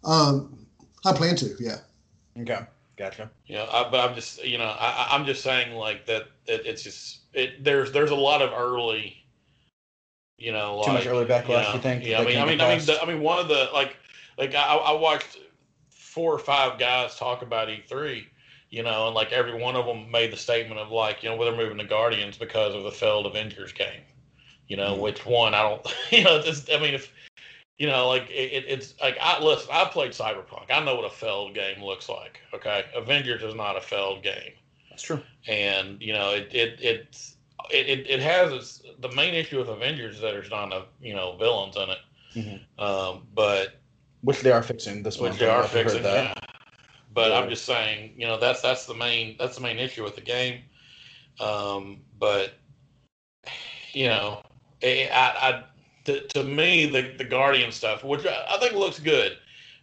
Um, I plan to. Yeah. Okay, gotcha. You know, I, but I'm just, you know, I, I- I'm just saying like that. It, it's just, it. There's, there's a lot of early, you know, Too much early backlash, know, you think, Yeah, I mean, I mean, I mean, the, I mean, one of the like, like I, I watched four or five guys talk about E3, you know, and like every one of them made the statement of like, you know, they're moving to Guardians because of the failed Avengers game, you know, Mhm. which one I don't, [LAUGHS] you know, just, I mean, if you know, like it, it's like I listen. I played Cyberpunk. I know what a failed game looks like. Okay, Avengers is not a failed game, That's true. and you know it it it it, it, it has its, the main issue with Avengers is that there's not enough you know villains in it. Mhm. Um, but Which they are fixing this which they are don't know if you've fixing. heard Yeah. But Yeah. I'm just saying, you know, that's that's the main that's the main issue with the game. Um, but you know, I, I, I to, to me the the Guardian stuff, which I, I think looks good,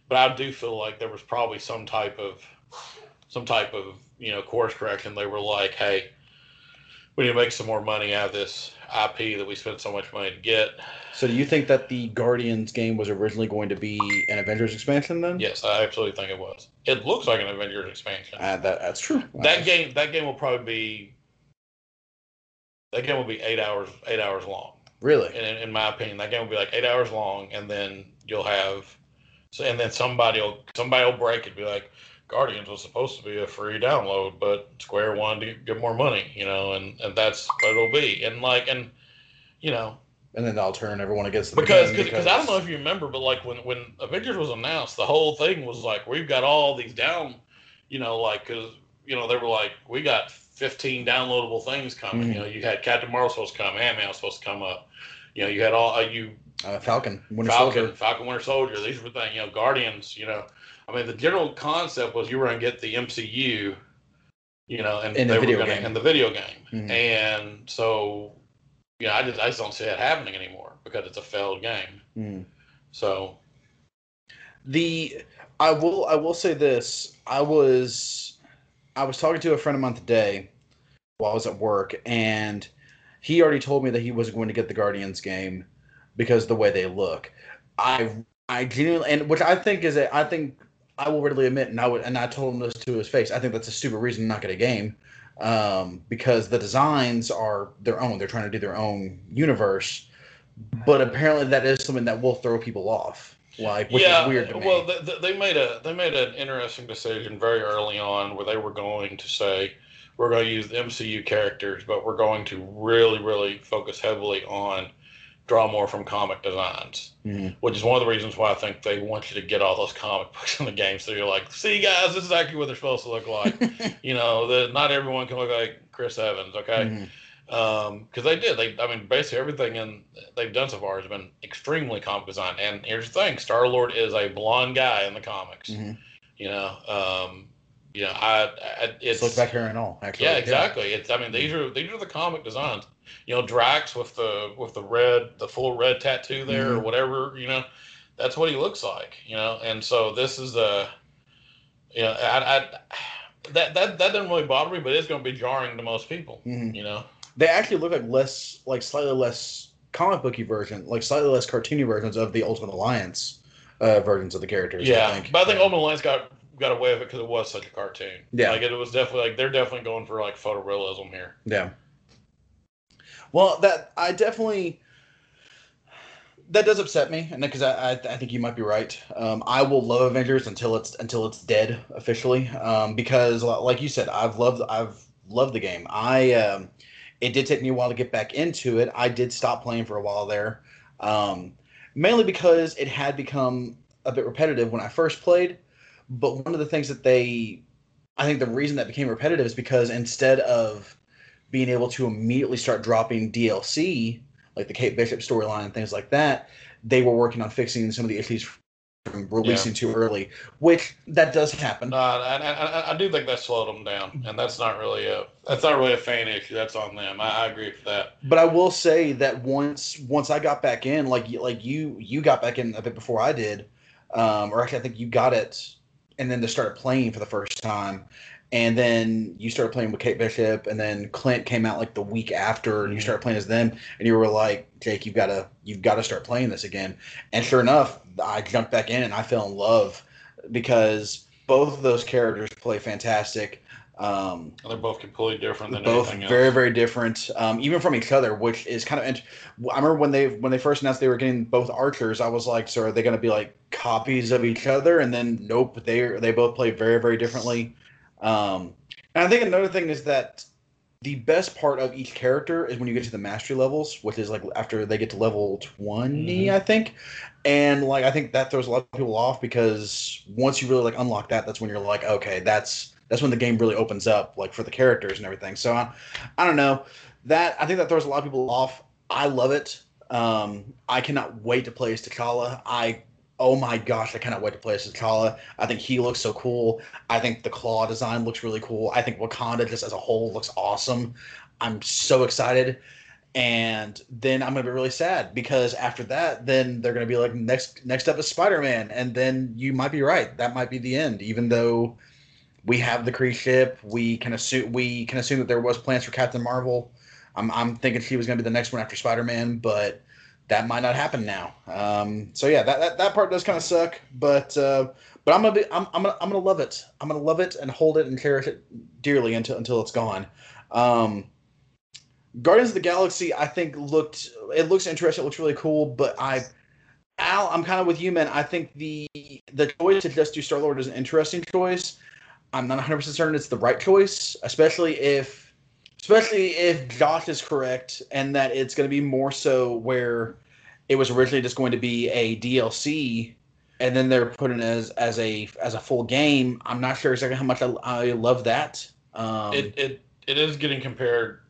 but I do feel like there was probably some type of some type of you know course correction. They were like, hey, we need to make some more money out of this IP that we spent so much money to get. So do you think that the Guardians game was originally going to be an Avengers expansion then? Yes, I absolutely think it was. It looks like an Avengers expansion. Uh, that that's true. that game that game will probably be that game will be eight hours eight hours long Really? in, in my opinion that game will be like eight hours long and then you'll have so and then somebody will somebody will break it and be like guardians was supposed to be a free download but square wanted to get more money you know and and that's what it'll be and like and you know And then I'll turn everyone against them because because I don't know if you remember, but like when when Avengers was announced, the whole thing was like we've got all these down, you know, like because you know they were like we got 15 downloadable things coming. Mhm. You know, you had Captain Marvel supposed to come, Ant Man was supposed to come up. You know, you had all uh, you uh, Falcon, Winter Falcon, Soldier. Falcon Winter Soldier. These were things. You know, Guardians. You know, I mean the general concept was you were going to get the MCU. You know, and In the they video were going to in the video game, Mhm. and so. You know, I just I just don't see that happening anymore because it's a failed game. Hmm. So The I will I will say this. I was I was talking to a friend of mine today while I was at work, and he already told me that he wasn't going to get the Guardians game because of the way they look. I I genuinely and which I think is a I think I will readily admit, and I would and I told him this to his face. I think that's a stupid reason to not get a game, um, because the designs are their own. They're trying to do their own universe, but apparently that is something that will throw people off. Like, which yeah, is weird to me. well, they made a they made an interesting decision very early on where they were going to say we're going to use the MCU characters, but we're going to really really focus heavily on draw more from comic designs, Mhm. which is one of the reasons why I think they want you to get all those comic [LAUGHS] books in the game. So you're like, see guys, this is actually what they're supposed to look like. [LAUGHS] you know, that not everyone can look like Chris Evans. Okay. Because they did. They, I mean, basically everything in they've done so far has been extremely comic design. And here's the thing: Star Lord is a blonde guy in the comics. Mhm. You know, um, you know, I, I it's Slick back hair and all. Actually, yeah, exactly. It's I mean these are these are the comic designs. You know, Drax with the with the red, the full red tattoo there or Mhm. whatever. You know, that's what he looks like. You know, and so this is the, you know, I, I that that that doesn't really bother me, but it's going to be jarring to most people. Mhm. You know. They actually look like less, like slightly less comic booky version, like slightly less cartoony versions of the Ultimate Alliance uh, versions of the characters. Yeah, I think. but I think Ultimate Alliance got got away with it because it was such a cartoon. Yeah. like it was definitely like they're definitely going for like photorealism here. Yeah. Well, that I definitely that does upset me, and because I, I I think you might be right. Um, I will love Avengers until it's until it's dead officially. Um, because like you said, I've loved I've loved the game. I um, it did take me a while to get back into it. I did stop playing for a while there, um, mainly because it had become a bit repetitive when I first played. But one of the things that they I think the reason that became repetitive is because instead of being able to immediately start dropping DLC, like the Kate Bishop storyline and things like that, they were working on fixing some of the issues from releasing yeah. too early, which that does happen. No, I, I, I, do think that slowed them down, and that's not really a that's not really a fan issue. That's on them. I, I agree with that. But I will say that once once I got back in, like like you you got back in a bit before I did, um, or actually I think you got it, and then to start playing for the first time, and then you started playing with Kate Bishop, and then Clint came out like the week after, and you mm-hmm. started playing as them, and you were like, Jake, you've got to you've got to start playing this again. And sure enough, I jumped back in and I fell in love because both of those characters play fantastic. Um, they're both completely different than both very very different, um, even from each other, which is kind of. Int- I remember when they when they first announced they were getting both archers, I was like, so are they going to be like copies of each other? And then nope, they they both play very very differently. Um, and I think another thing is that the best part of each character is when you get to the mastery levels, which is like after they get to level 20, mm-hmm. I think. And like I think that throws a lot of people off because once you really like unlock that, that's when you're like, okay, that's that's when the game really opens up, like for the characters and everything. So I, I don't know. That I think that throws a lot of people off. I love it. Um, I cannot wait to play as T'Challa. I oh my gosh, I cannot wait to play as T'Challa. I think he looks so cool. I think the claw design looks really cool. I think Wakanda just as a whole looks awesome. I'm so excited. And then I'm gonna be really sad because after that, then they're gonna be like next next up is Spider Man, and then you might be right. That might be the end, even though we have the Kree ship. We can assume we can assume that there was plans for Captain Marvel. I'm I'm thinking she was gonna be the next one after Spider Man, but that might not happen now. Um, so yeah, that, that, that part does kind of suck, but uh, but I'm gonna be I'm, I'm gonna I'm gonna love it. I'm gonna love it and hold it and cherish it dearly until until it's gone. Um, Guardians of the Galaxy, I think looked it looks interesting. It looks really cool, but I Al, I'm kind of with you, man. I think the the choice to just do Star Lord is an interesting choice. I'm not 100 percent certain it's the right choice, especially if especially if Josh is correct and that it's going to be more so where it was originally just going to be a DLC and then they're putting it as as a as a full game. I'm not sure exactly how much I, I love that. Um, it, it it is getting compared.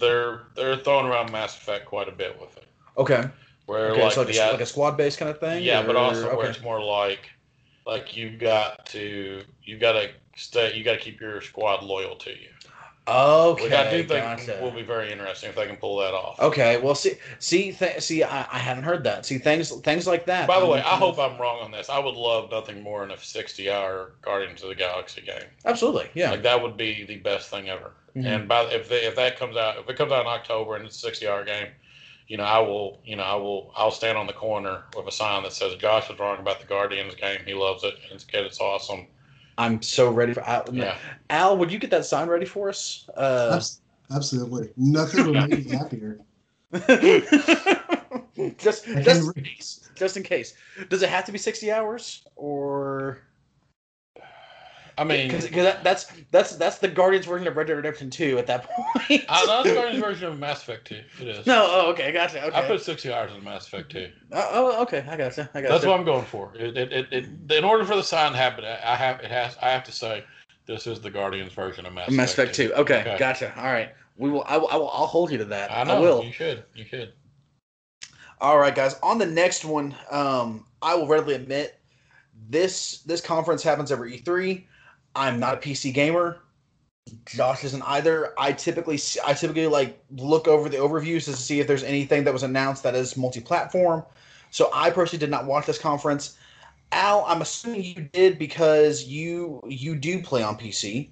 They're they're throwing around Mass Effect quite a bit with it. Okay. Where okay, like, so like, a, like a squad based kind of thing. Yeah, or, but also okay. where it's more like like you've got to you got to stay you got to keep your squad loyal to you. Okay, which I do think gotcha. will be very interesting if they can pull that off. Okay, well, see, see, th- see, I, I hadn't heard that. See, things, things like that. By the way, I hope I'm wrong on this. I would love nothing more than a 60-hour Guardians of the Galaxy game. Absolutely, yeah. Like that would be the best thing ever. Mm-hmm. And by if they, if that comes out, if it comes out in October and it's a 60-hour game, you know, I will, you know, I will, I'll stand on the corner with a sign that says Josh was wrong about the Guardians game. He loves it. It's good. It's awesome I'm so ready for Al. Yeah. Al, would you get that sign ready for us? Uh, Absolutely. Nothing would make me [LAUGHS] happier. just, just, just in case. Does it have to be 60 hours or? I mean, because that, that's that's that's the Guardians version of Red Dead Redemption 2 at that [LAUGHS] point. uh, that's the Guardians version of Mass Effect 2. It is. No, oh, okay, I gotcha. Okay. I put 60 hours in Mass Effect 2. Uh, oh, okay, I gotcha. I gotcha. That's what I'm going for. It, it, it, it, in order for the sign to happen, I have it has I have to say this is the Guardians version of Mass, Mass Effect 2. 2. Okay, okay, gotcha. All right, we will. I will. I will. I'll hold you to that. I know. I will. You should. You should. All right, guys. On the next one, um, I will readily admit this this conference happens every E3. I'm not a PC gamer. Josh isn't either. I typically I typically like look over the overviews to see if there's anything that was announced that is multi-platform. So I personally did not watch this conference. Al, I'm assuming you did because you you do play on PC.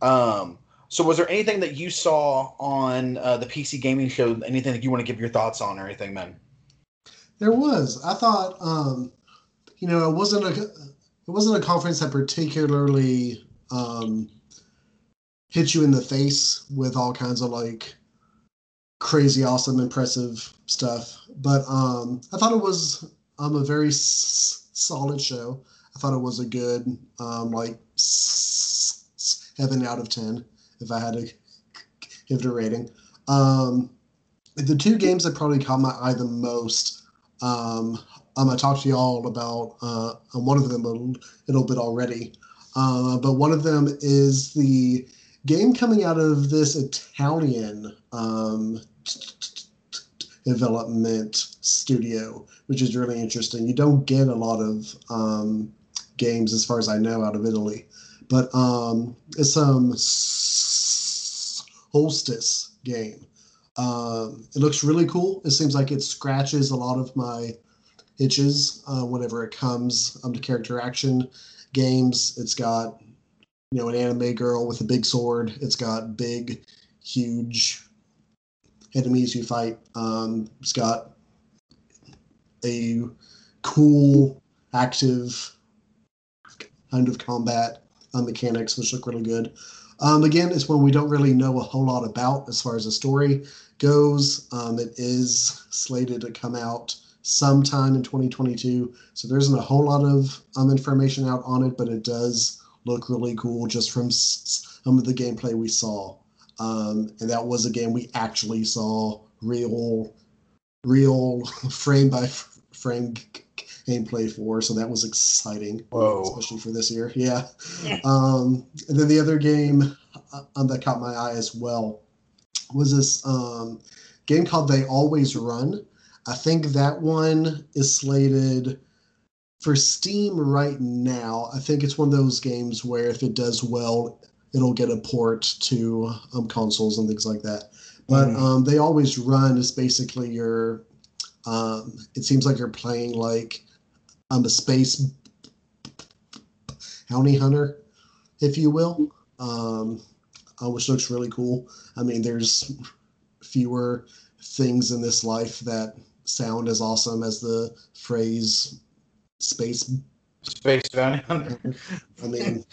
Um, so was there anything that you saw on uh, the PC gaming show? Anything that you want to give your thoughts on or anything, man? There was. I thought, um, you know, it wasn't a it wasn't a conference that particularly um, hit you in the face with all kinds of like crazy, awesome, impressive stuff. But um, I thought it was um, a very s- solid show. I thought it was a good um, like seven out of ten if I had to give it a rating. Um, the two games that probably caught my eye the most um, um, I talked to talk to y'all about uh, one of them a little bit already. Uh, but one of them is the game coming out of this Italian um, development studio, which is really interesting. You don't get a lot of um, games, as far as I know, out of Italy, but um, it's some Soulstice game. Um, it looks really cool. It seems like it scratches a lot of my itches uh, whenever it comes um, to character action games. It's got you know an anime girl with a big sword. It's got big, huge enemies you fight. Um, it's got a cool, active kind of combat uh, mechanics, which look really good. Um, again, it's one we don't really know a whole lot about as far as the story goes. Um, it is slated to come out sometime in 2022, so there isn't a whole lot of um, information out on it, but it does look really cool just from some of the gameplay we saw. Um, and that was a game we actually saw real, real [LAUGHS] frame by frame gameplay for. So that was exciting, Whoa. especially for this year. Yeah. [LAUGHS] Um, and then the other game uh, that caught my eye as well was this um, game called They Always Run. I think that one is slated for Steam right now. I think it's one of those games where if it does well, it'll get a port to um, consoles and things like that. But Mhm. um, they always run is basically your. Um, it seems like you're playing like um, a space bounty hunter, if you will, um, uh, which looks really cool. I mean, there's fewer things in this life that sound as awesome as the phrase space Space Bounty Hunter. [LAUGHS] I mean,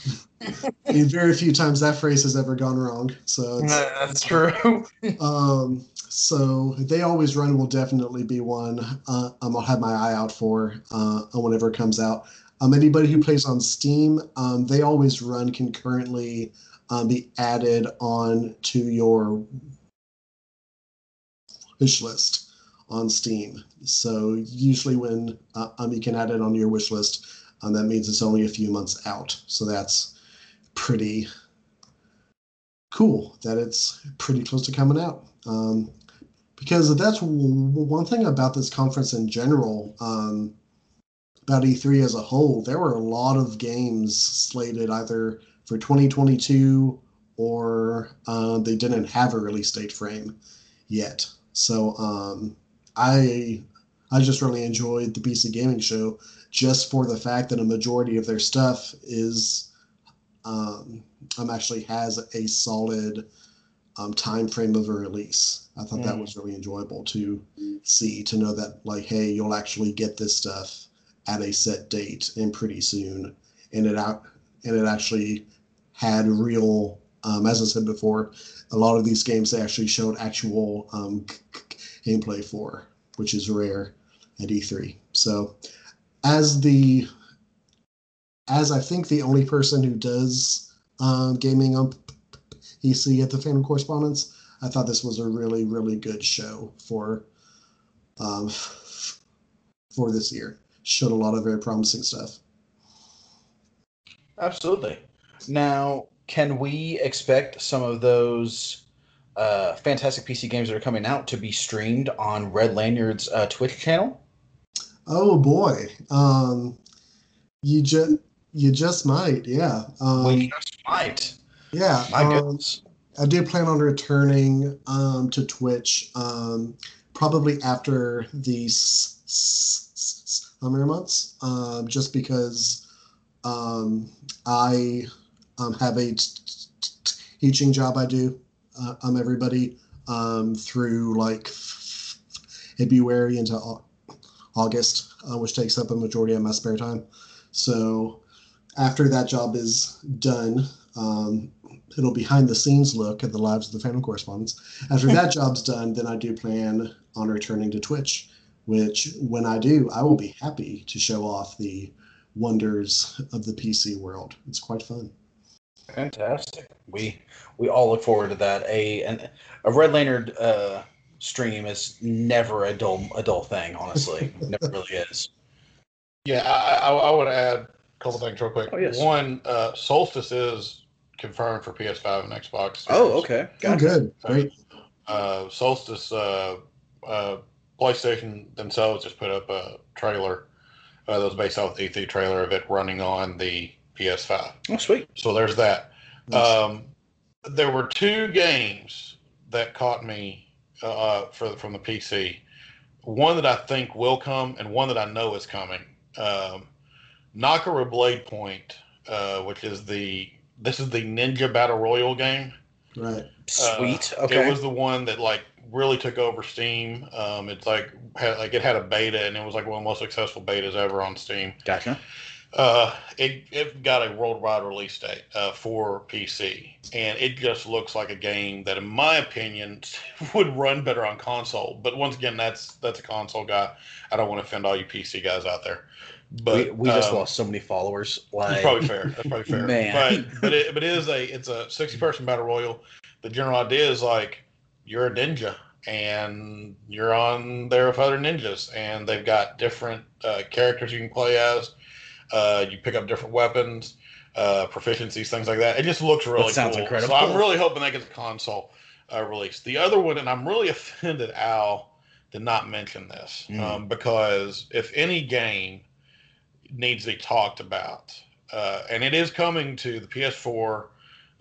I mean, very few times that phrase has ever gone wrong. So, it's, That's true. [LAUGHS] um, so they always run will definitely be one uh, um, I'll have my eye out for uh, whenever it comes out. Um, anybody who plays on Steam, um, they always run concurrently um, be added on to your wish list on Steam. So usually when uh, um, you can add it on your wish list, um, that means it's only a few months out. So that's pretty cool that it's pretty close to coming out. Um, because that's one thing about this conference in general, um, about E3 as a whole, there were a lot of games slated either for 2022 or uh, they didn't have a release date frame yet. So um, I I just really enjoyed the PC Gaming Show just for the fact that a majority of their stuff is um, um actually has a solid um, time frame of a release. I thought that Mm. was really enjoyable to see to know that like hey you'll actually get this stuff at a set date and pretty soon and it out and it actually had real um, as I said before a lot of these games they actually showed actual um, g- gameplay for which is rare at E3. So as the as I think the only person who does um, gaming on PC at the Fandom Correspondence, I thought this was a really really good show for um, for this year. Showed a lot of very promising stuff. Absolutely. Now, can we expect some of those uh, fantastic PC games that are coming out to be streamed on Red Lanyard's uh, Twitch channel? Oh boy, um, you just you just might, yeah, um, we just might. yeah. My um, goodness. I do plan on returning um, to Twitch um, probably after the s- s- s- summer months, um, just because um, I um, have a t- t- teaching job I do. Uh, um, everybody um, through like February into Au- August, uh, which takes up a majority of my spare time. So after that job is done, um, it'll be behind the scenes look at the lives of the Fandom Correspondents. After [LAUGHS] that job's done, then I do plan on returning to Twitch, which when I do, I will be happy to show off the wonders of the PC world. It's quite fun. Fantastic. We we all look forward to that. A an, a Red Lanyard uh, stream is never a dull a dull thing. Honestly, [LAUGHS] never really is. Yeah, I, I, I would add a couple things real quick. Oh, yes. One, uh, Soulstice is confirmed for PS5 and Xbox. Oh, Series. okay. Oh, good. Great. Uh, Soulstice, uh, uh, PlayStation themselves just put up a trailer uh, that was based off the E3 trailer of it running on the PS5. Oh, sweet. So there's that. Nice. Um, there were two games that caught me uh, for from the PC. One that I think will come, and one that I know is coming. Um, Nakara Blade Point, uh, which is the this is the Ninja Battle Royale game. right. Sweet. Uh, okay. It was the one that like really took over Steam. Um, it's like had, like it had a beta, and it was like one of the most successful betas ever on Steam. gotcha. Uh, it it got a worldwide release date uh, for PC, and it just looks like a game that, in my opinion, [LAUGHS] would run better on console. But once again, that's that's a console guy. I don't want to offend all you PC guys out there. But we we just um, lost so many followers. Like, That's probably fair. That's probably fair. [LAUGHS] Man. But but it, but it is a it's a sixty person battle royal. The general idea is like you're a ninja and you're on there with other ninjas, and they've got different uh, characters you can play as. Uh, you pick up different weapons, uh, proficiencies, things like that. It just looks really that sounds cool. incredible. So I'm really hoping that gets a console uh, release. The other one, and I'm really offended Al did not mention this Mm. um, because if any game needs to be talked about, uh, and it is coming to the PS4,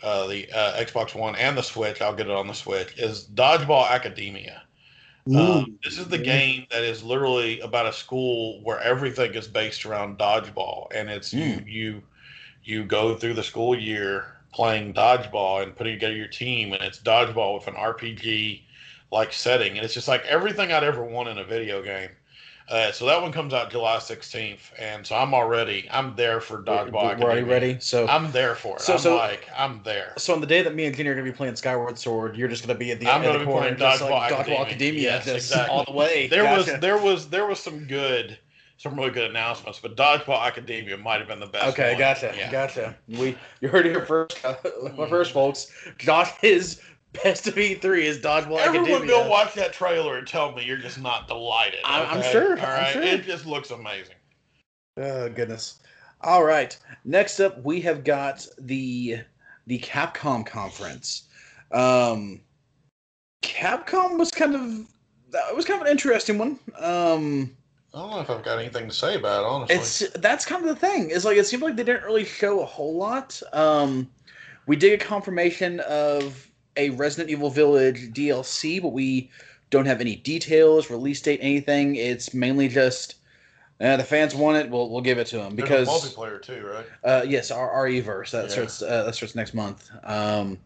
uh, the uh, Xbox One, and the Switch. I'll get it on the Switch. Is Dodgeball Academia? Um, this is the game that is literally about a school where everything is based around dodgeball, and it's you Hmm. you you go through the school year playing dodgeball and putting together your team, and it's dodgeball with an RPG like setting, and it's just like everything I'd ever want in a video game. Uh, so that one comes out July 16th, and so I'm already I'm there for dodgeball. we're already ready. So I'm there for it. So- I'm so- like I'm there. so on the day that me and Jenny are gonna be playing Skyward Sword, you're just gonna be at the I'm end gonna of be playing just like Dodgeball Dodgeball Academia. Academia, Yes, exactly. all the way. There Gotcha. was there was there was some good some really good announcements, but Dodgeball Academia might have been the best. Okay, one. gotcha, Yeah. gotcha. We you heard it here first, [LAUGHS] first, folks. Josh his best of E three is Dodgeball Everyone Academia. go watch that trailer and tell me you're just not delighted. I'm- I'm sure, All I'm sure. it just looks amazing. Oh goodness. All right. Next up, we have got the the Capcom conference. Um, Capcom was kind of that was kind of an interesting one. Um, I don't know if I've got anything to say about it, honestly. it's that's kind of the thing. Is like it seemed like they didn't really show a whole lot. Um, we did get confirmation of a Resident Evil Village DLC, but we don't have any details, release date, anything. It's mainly just uh, the fans want it. We'll we'll give it to them because multiplayer too, right? uh, yes, our RE-verse that Yeah. starts uh, that starts next month. Um,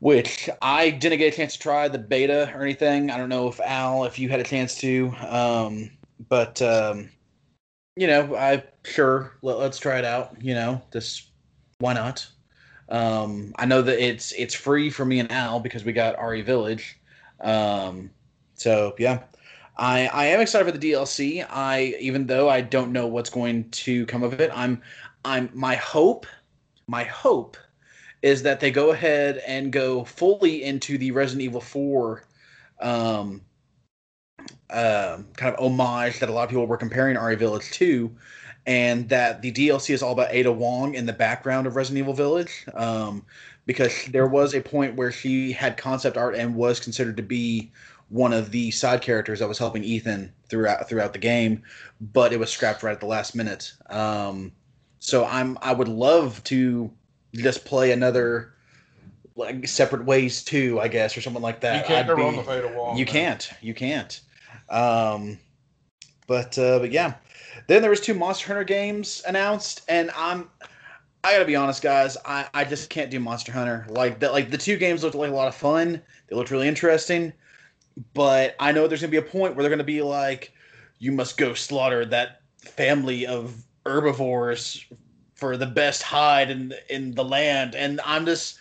which I didn't get a chance to try the beta or anything. I don't know if Al, if you had a chance to, um, but um, you know, I sure let, let's try it out. You know, just why not? Um, I know that it's it's free for me and Al because we got RE Village. Um, so yeah, I I am excited for the DLC. I even though I don't know what's going to come of it, I'm I'm my hope my hope is that they go ahead and go fully into the Resident Evil 4 um um kind of homage that a lot of people were comparing RE Village to and that the DLC is all about Ada Wong in the background of Resident Evil Village um because there was a point where she had concept art and was considered to be one of the side characters that was helping Ethan throughout throughout the game, but it was scrapped right at the last minute. Um, so I'm I would love to just play another like separate ways too, I guess, or something like that. you can't I'd go be- wrong with Ada Wong. you man. can't. You can't. Um, but uh, but yeah, then there was two Monster Hunter games announced, and I'm I gotta be honest, guys. I, I just can't do Monster Hunter. Like that. like the two games looked like a lot of fun. They looked really interesting, but I know there's gonna be a point where they're gonna be like, you must go slaughter that family of herbivores for the best hide in in the land, and I'm just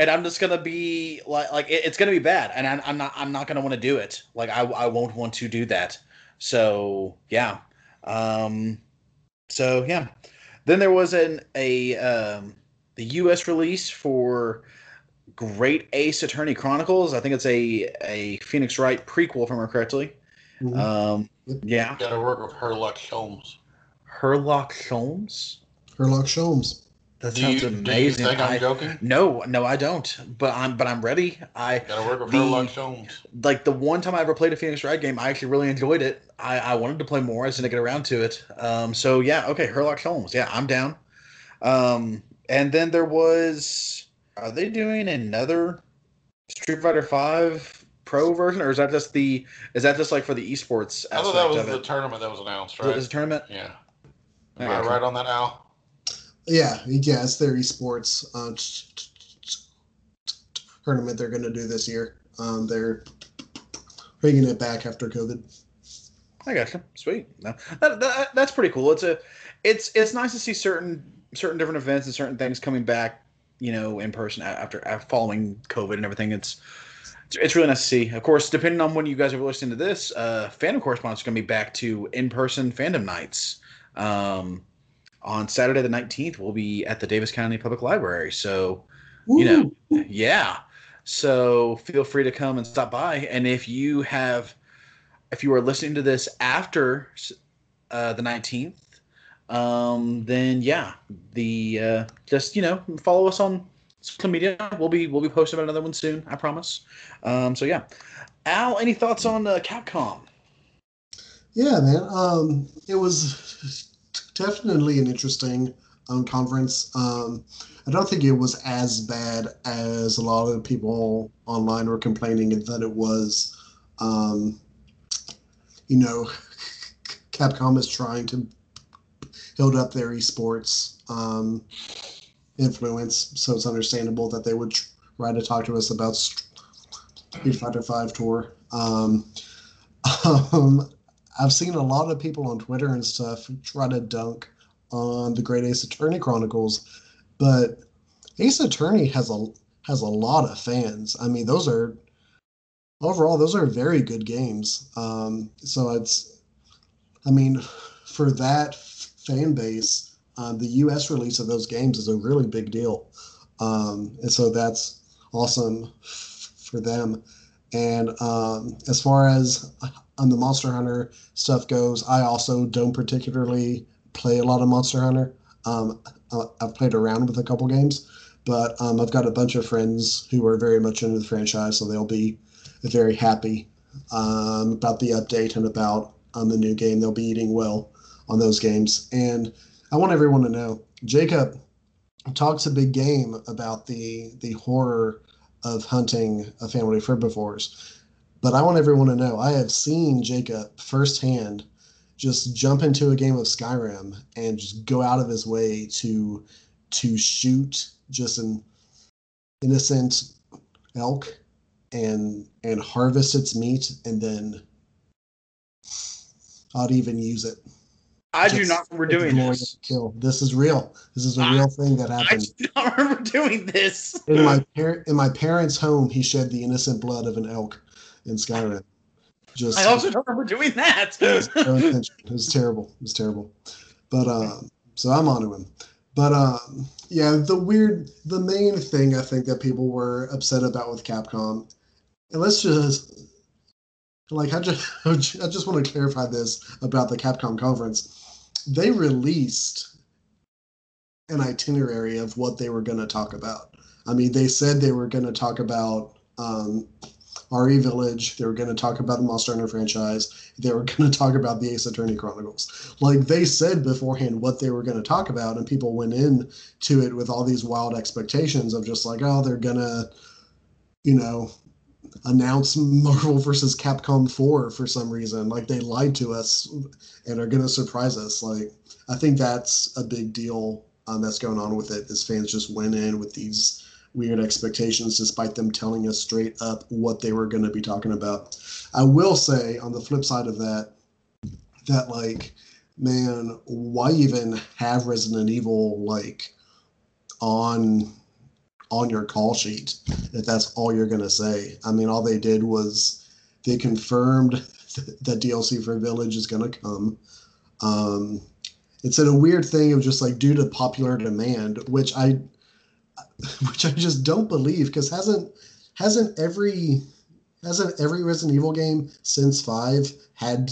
and I'm just gonna be like, like it- it's gonna be bad, and I'm, I'm not, I'm not gonna want to do it. Like I, I won't want to do that. So yeah, um, so yeah. Then there was an a um, the U.S. release for Great Ace Attorney Chronicles. I think it's a a Phoenix Wright prequel, if I remember correctly. Mhm. Um, yeah, Got to work with Herlock Holmes. Herlock Sholmes. Herlock Sholmes. That Do sounds you, amazing. do you think I'm I- joking? no, no, I don't. But I'm but I'm ready. I Gotta work with The- Herlock Jones. like the one time I ever played a Phoenix Wright game, I actually really enjoyed it. I, I wanted to play more, I just didn't get around to it. Um, so yeah, okay, Herlock Holmes, yeah, I'm down. Um, and then there was, are they doing another Street Fighter Five Pro version, or is that just the, is that just like for the esports I thought that was the it? tournament that was announced, it- right? a tournament? Yeah. I Am I gotcha. right on that, Al? Yeah, yeah, it's their esports uh, tournament they're going to do this year. Um, they're bringing it back after COVID. I gotcha. Sweet. No, that, that, that's pretty cool. It's a, it's it's nice to see certain certain different events and certain things coming back, you know, in person after, after following COVID and everything. It's it's really nice to see. Of course, depending on when you guys are listening to this, uh, fandom correspondence is going to be back to in person fandom nights. Um, on Saturday the nineteenth, we'll be at the Davis County Public Library. So you know, yeah. So feel free to come and stop by. And if you have, if you are listening to this after uh, the nineteenth, um, then yeah, the uh, just you know follow us on social media. We'll be we'll be posting about another one soon. I promise. Um, so yeah, Al, any thoughts on uh, Capcom? Yeah, man. Um, it was definitely an interesting um, conference. Um, I don't think it was as bad as a lot of people online were complaining that it was. Um, you know, [LAUGHS] Capcom is trying to build up their esports um, influence, so it's understandable that they would try to talk to us about Street Fighter Five tour. Um, [LAUGHS] um, I've seen a lot of people on Twitter and stuff try to dunk on the Great Ace Attorney Chronicles, but Ace Attorney has a has a lot of fans. I mean, those are overall those are very good games. Um, so it's, I mean, for that fan base, um, the U.S. release of those games is a really big deal, um, and so that's awesome for them. And um, as far as on the Monster Hunter stuff goes, I also don't particularly play a lot of Monster Hunter. Um, I- I've played around with a couple games, but um, I've got a bunch of friends who are very much into the franchise, so they'll be very happy um, about the update and about on the new game. They'll be eating well on those games. And I want everyone to know Jacob talks a big game about the the horror of hunting a family of herbivores. But I want everyone to know I have seen Jacob firsthand just jump into a game of Skyrim and just go out of his way to to shoot just an innocent elk and and harvest its meat and then I'd even use it. I do not remember doing this. Kill. This is real. This is a I- real thing that I do not [LAUGHS] remember doing this. In my par- in my parents' home, he shed the innocent blood of an elk in Skyrim. Just I also don't remember doing that. [LAUGHS] It was terrible. It was terrible. But um, so I'm onto him. But um, yeah, the weird, the main thing I think that people were upset about with Capcom, and let's just like I just [LAUGHS] I just want to clarify this about the Capcom conference. They released an itinerary of what they were going to talk about. I mean, they said they were going to talk about um, RE Village. They were going to talk about the Monster Hunter franchise. They were [LAUGHS] going to talk about the Ace Attorney Chronicles. Like they said beforehand what they were going to talk about, and people went in to it with all these wild expectations of just like, oh, they're gonna, you know, announce Marvel [LAUGHS] versus Capcom 4 for some reason. Like they lied to us and are gonna surprise us. Like I think that's a big deal um, that's going on with it. Is fans just went in with these weird expectations despite them telling us straight up what they were going to be talking about. I will say on the flip side of that, that like, man, why even have Resident Evil like on on your call sheet if that's all you're going to say? I mean, all they did was they confirmed [LAUGHS] that DLC for Village is going to come. Um, it's a weird thing of just like due to popular demand, which I [LAUGHS] which I just don't believe because hasn't hasn't every hasn't every Resident Evil game since five had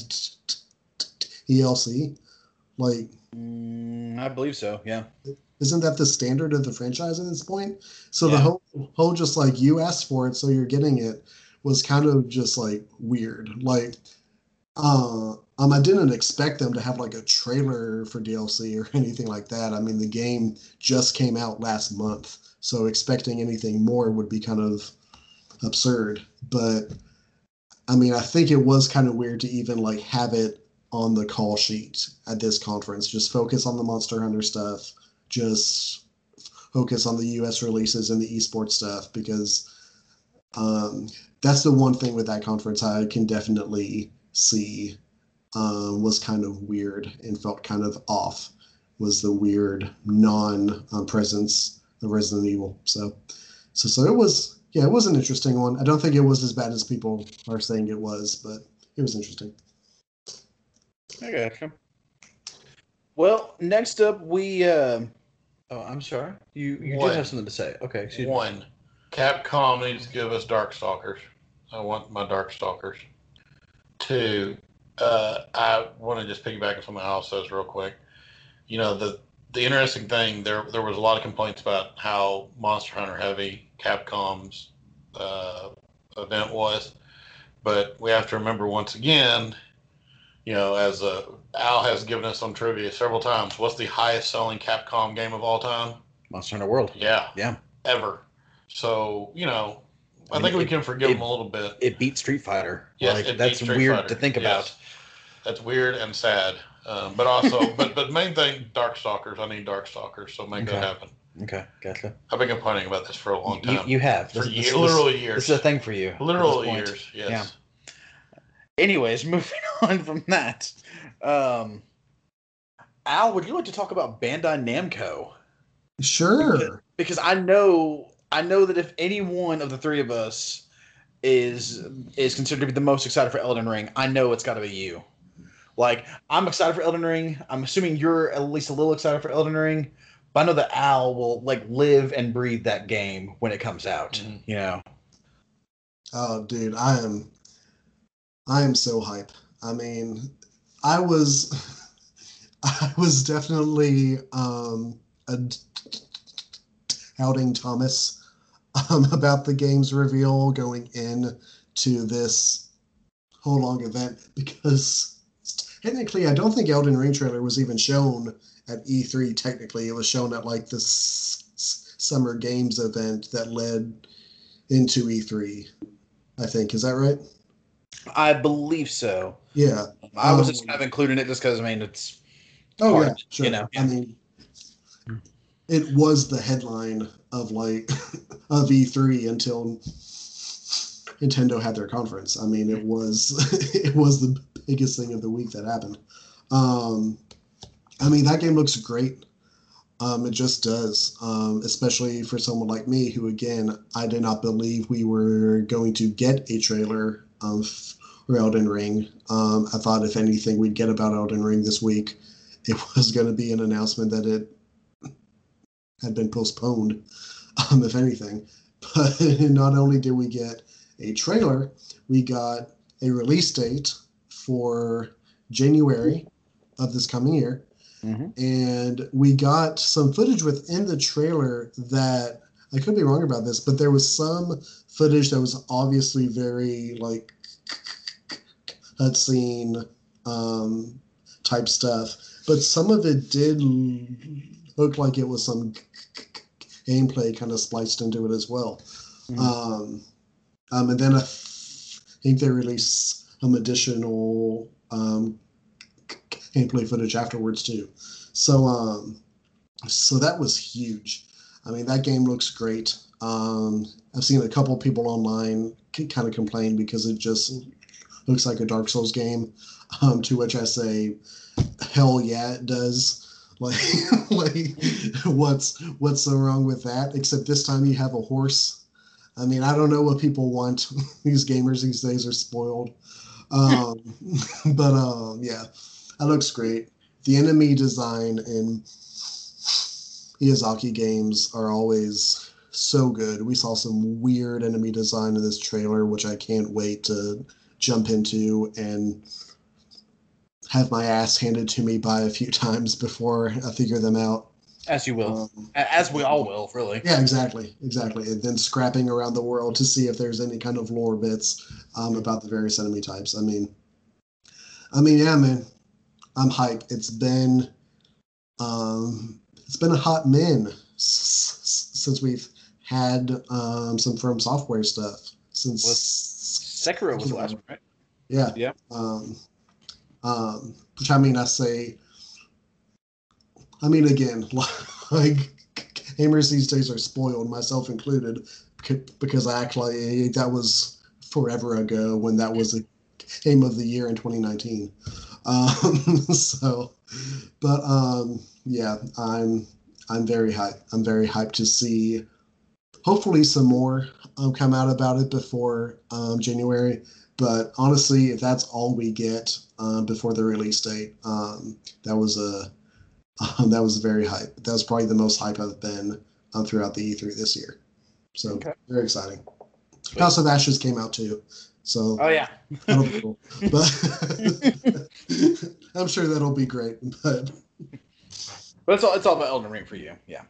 DLC? Like, Mm, I believe so. Yeah. isn't that the standard of the franchise at this point? So the whole whole just like you asked for it, so you're getting it was kind of just like weird. Like, uh, um, I didn't expect them to have like a trailer for DLC or [LAUGHS] anything like that. I mean, the game just came out last month, so expecting anything more would be kind of absurd. But I mean, I think it was kind of weird to even like have it on the call sheet at this conference. Just focus on the Monster Hunter stuff. Just focus on the U.S. releases and the esports stuff because um, that's the one thing with that conference I can definitely see um, was kind of weird and felt kind of off. Was the weird non-presence of Resident Evil. So, so so it was yeah, it was an interesting one. I don't think it was as bad as people are saying it was, but it was interesting. I gotcha. Well, next up we. Uh, oh, I'm sorry. You you What? did have something to say. Okay, excuse me. One, Capcom needs to give us Darkstalkers. I want my Darkstalkers. Two, uh, I want to just piggyback on something Al says real quick. You know, the the interesting thing there there was a lot of complaints about how Monster Hunter heavy Capcom's uh, event was, but we have to remember once again, you know, as uh, Al has given us some trivia several times, what's the highest selling Capcom game of all time? Monster Hunter World. Yeah. Yeah. Ever. So, you know, I And think we it- can forgive it- them a little bit. It beat Street Fighter. Yes, like, it beat that's Street weird Fighter. to think about. Yes. That's weird and sad. Um, but also, [LAUGHS] but but main thing, Darkstalkers. I need Darkstalkers, so make Okay. that happen. Okay, gotcha. I've been complaining about this for a long time. you have for This- years, this- literally this, years. This is a thing for you. at literal years. Yes. Anyways, [LAUGHS] moving on from that. Um, Al, would you like to talk about Bandai Namco? Sure. Because I know I know that if any one of the three of us is is considered to be the most excited for Elden Ring, I know it's got to be you. Like I'm excited for Elden Ring. I'm assuming you're at least a little excited for Elden Ring. But I know that Al will like live and breathe that game when it comes out. Mhm. You know. Oh, dude, I am, I am so hype. I mean, I was, I was definitely um, a, outing Thomas um, [LAUGHS] about the game's reveal going in to this whole long event because technically, I don't think Elden Ring trailer was even shown at E3. Technically, it was shown at like this Summer Games event that led into E3. I think is that right? I believe so. Yeah. I was Um, just kind of including it just because I mean it's Oh Part, yeah, sure. you know, I mean, it was the headline of like [LAUGHS] of E3 until Nintendo had their conference. I mean, it was [LAUGHS] it was the biggest thing of the week that happened. Um, I mean, that game looks great. Um, it just does, um, especially for someone like me who, again, I did not believe we were going to get a trailer of Elden Ring. Um, I thought, if anything, we'd get about Elden Ring this week. It [LAUGHS] was going to be an announcement that it had been postponed, um, if anything. [LAUGHS] But not only did we get a trailer, we got a release date for January of this coming year Mhm. and we got some footage within the trailer that I could be wrong about this, but there was some footage that was obviously very like [LAUGHS] cutscene um, type stuff, but some of it did look like it was some gameplay kind of spliced into it as well. Mhm. Um, um, and then I think they released some additional um, gameplay footage afterwards too. So um, so that was huge. I mean, that game looks great. Um, I've seen a couple people online kind of complain because it just looks like a Dark Souls game. [LAUGHS] Um, to which I say, hell yeah, it does. Like, [LAUGHS] like what's what's so wrong with that? Except this time you have a horse. I mean, I don't know what people want. [LAUGHS] these gamers these days are spoiled. Um, [LAUGHS] but um, yeah, that looks great. The enemy design in Miyazaki games are always so good. We saw some weird enemy design in this trailer, which I can't wait to jump into and have my ass handed to me by a few [LAUGHS] times before I figure them out. As you will, Um, as we all will, really. yeah, exactly, exactly. And then scrapping around the world to see if there's any kind of lore bits um, about the various enemy types. I mean, I mean, yeah, man, I'm hype. It's been, um, it's been a hot min s- since we've had um, some From Software stuff. Since Sekiro was the last one, right? yeah. Yeah. Um, um, which I mean, I say, I mean, again, [LAUGHS] like gamers these days are spoiled, myself included, because I actually that was forever ago when that was a game of the year in 2019. Um, [LAUGHS] so, but um, yeah, I'm I'm very hyped. I'm very hyped to see, hopefully, some more um, come out about it before um, January. But honestly, if that's all we get um, before the release date, um, that was a [LAUGHS] um, that was very hype. That was probably the most hype I've been um, throughout the E3 this year. So Okay. very exciting. House of Ashes came out too, so Oh yeah. [LAUGHS] cool. But [LAUGHS] I'm sure that'll be great. But But it's all it's all about Elden Ring for you. Yeah.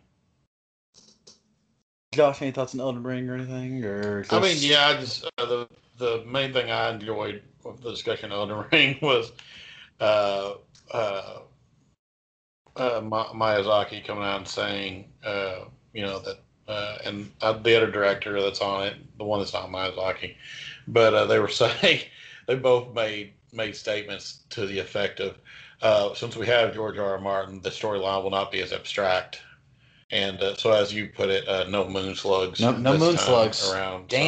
Josh, any thoughts on Elden Ring or anything? Or I mean, yeah, just uh, the the main thing I enjoyed with the discussion of the [LAUGHS] Ring was uh, uh, uh, Miyazaki coming out and saying, uh, you know, that, uh, and uh, the other director that's on it, the one that's not Miyazaki, but uh, they were [LAUGHS] saying they both made made statements to the effect of, uh, since we have George R. R. Martin, the storyline will not be as abstract. And uh, so, as you put it, uh, no moon slugs. No- no moon slugs. around. So,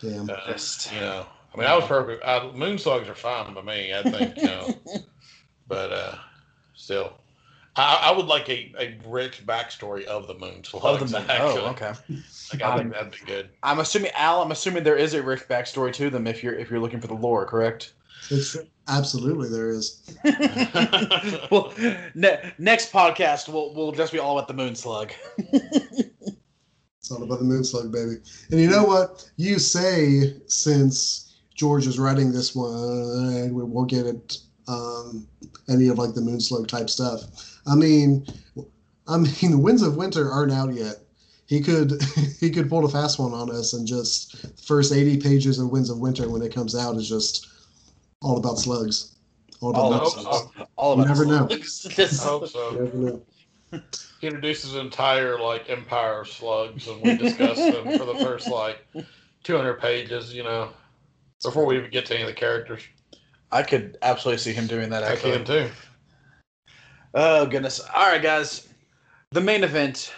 Damn. damn, uh, Just- you know, I mean, I was perfect. I, moon slugs are fine by me. I think, you know, [LAUGHS] but uh, still, I, I would like a, a rich backstory of the moon slugs. Oh, the moon. Actually, Oh, okay. [LAUGHS] like, I think that'd be good. I'm assuming Al. I'm assuming there is a rich backstory to them if you're if you're looking for the lore, correct? it's absolutely there is. [LAUGHS] well, ne- next podcast we'll we'll just be all about the moon slug. It's all about the moon slug, baby. And you know what? You say since George is writing this one, and we won't get it um, any of like the moon slug type stuff. I mean, I mean, the Winds of Winter aren't out yet. He could [LAUGHS] he could pull a fast one on us and just first eighty pages of Winds of Winter when it comes out is just all about slugs. All about All, moon slugs. [LAUGHS] so. all about You never know. slugs. I Just- hope You never know. [LAUGHS] He introduces an entire like empire of slugs, and we discuss them for the first like 200 pages. You know, before we even get to any of the characters. I could absolutely see him doing that. I can too. Oh goodness! All right, guys. The main event.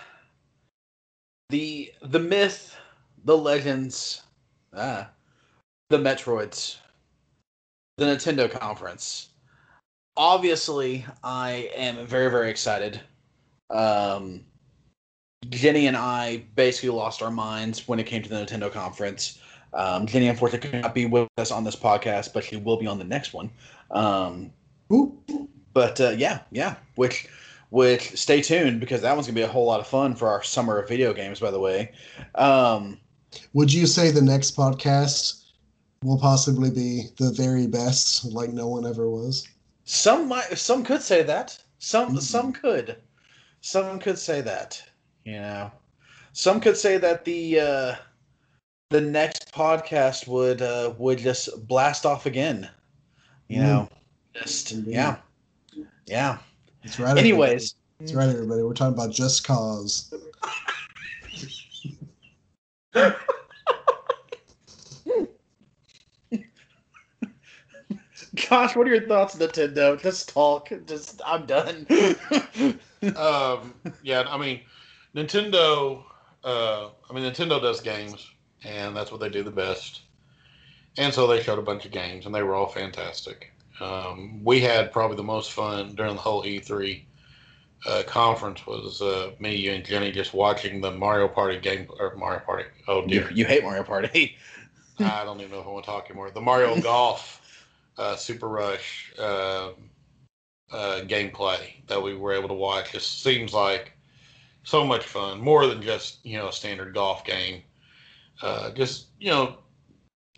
The the myth, the legends, ah, the Metroids, the Nintendo conference. Obviously, I am very very excited. Um, Jenny and I basically lost our minds when it came to the Nintendo conference. Um, Jenny unfortunately could not be with us on this podcast, but she will be on the next one. Um, but uh, yeah, yeah. Which, which stay tuned because that one's gonna be a whole lot of fun for our summer of video games. By the way, um, Would you say the next podcast will possibly be the very best, like no one ever was? some might, some could say that. Some, Mhm. some could, some could say that. You know, some could say that the uh, the next podcast would uh, would just blast off again. You Mm. know, just Indeed. yeah, yeah. That's right. Anyways, everybody. that's right, everybody. We're talking about Just Cause. [LAUGHS] Gosh, what are your thoughts, Nintendo? Just talk. Just I'm done. [LAUGHS] um, yeah, I mean, Nintendo. Uh, I mean, Nintendo does games, and that's what they do the best. And so they showed a bunch of games, and they were all fantastic. Um, we had probably the most fun during the whole E3 uh, conference. Was uh, me, you, and Jenny just watching the Mario Party game or Mario Party? Oh you, dear, you hate Mario Party. [LAUGHS] I don't even know if I want to talk anymore. The Mario Golf uh, Super Rush uh, gameplay that we were able to watch just seems like so much fun, more than just you know a standard golf game. Uh, just you know,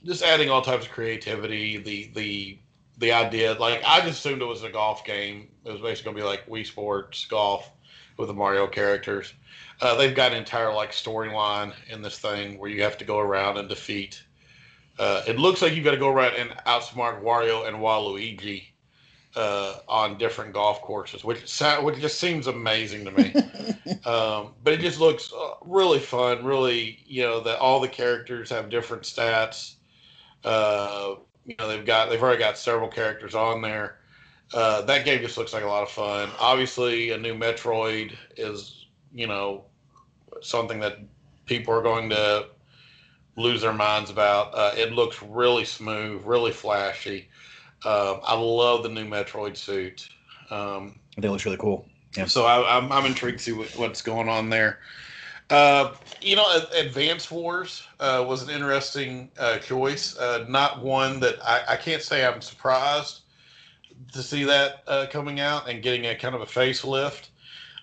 just adding all types of creativity. The the the idea. Like I just assumed it was a golf game. It was basically gonna be like Wii Sports golf with the Mario characters. Uh, they've got an entire like storyline in this thing where you have to go around and defeat. Uh, it looks like you've got to go around and outsmart Wario and Waluigi uh, on different golf courses, which which just seems amazing to me. [LAUGHS] um, but it just looks uh, really fun. Really, you know, that all the characters have different stats. Uh, you know, they've got they've already got several characters on there. Uh, that game just looks like a lot of fun. Obviously, a new Metroid is you know something that people are going to lose their minds about. Uh, it looks really smooth, really flashy. Um, I love the new Metroid suit. Um, I think it looks really cool. Yeah. So I, am I'm, I'm intrigued to see what, what's going on there. Uh, you know, Advance Wars uh, was an interesting uh, choice. Uh, not one that I, I, can't say I'm surprised to see that uh, coming out and getting a kind of a facelift.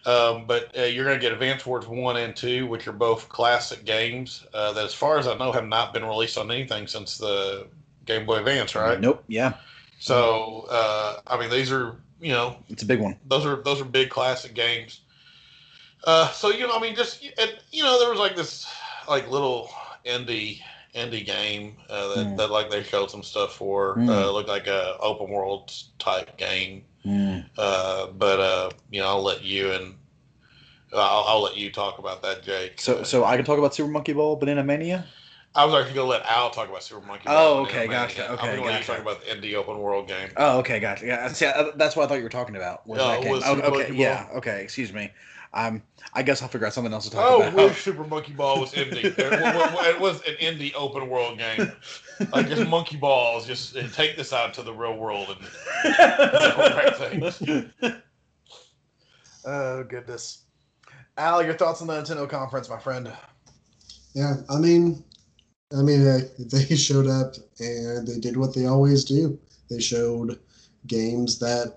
Um, but uh, you're going to get Advance Wars 1 and 2, which are both classic games that, as far as I know, have not been released on anything since the Game Boy Advance, right? Nope. Yeah. So, uh, I mean, these are, you know, it's a big one. Those are those are big classic games. Uh, so you know, I mean, just and, you know, there was like this like little indie indie game uh, that, mm. that like they showed some stuff for. Mm. Uh, looked like a open world type game. Mm. Uh, but uh, you know, I'll let you and I'll, I'll, let you talk about that, Jake. So, so I can talk about Super Monkey Ball Banana Mania. I was actually gonna let Al talk about Super Monkey Ball. Oh, okay, gotcha. Okay, I'm gonna let you talk about the indie open world game. Oh, okay, gotcha. Yeah, see, uh, that's what I thought you were talking about. Was that game? Oh, okay, yeah, okay. Excuse me. Um, I guess I'll figure out something else to talk oh, about. Oh, Super Monkey Ball was [LAUGHS] indie. it was an indie open world game. Like just monkey balls, just take this out to the real world and things. [LAUGHS] Oh goodness, Al, your thoughts on the Nintendo conference, my friend? Yeah, I mean, I mean, they, they showed up and they did what they always do. They showed games that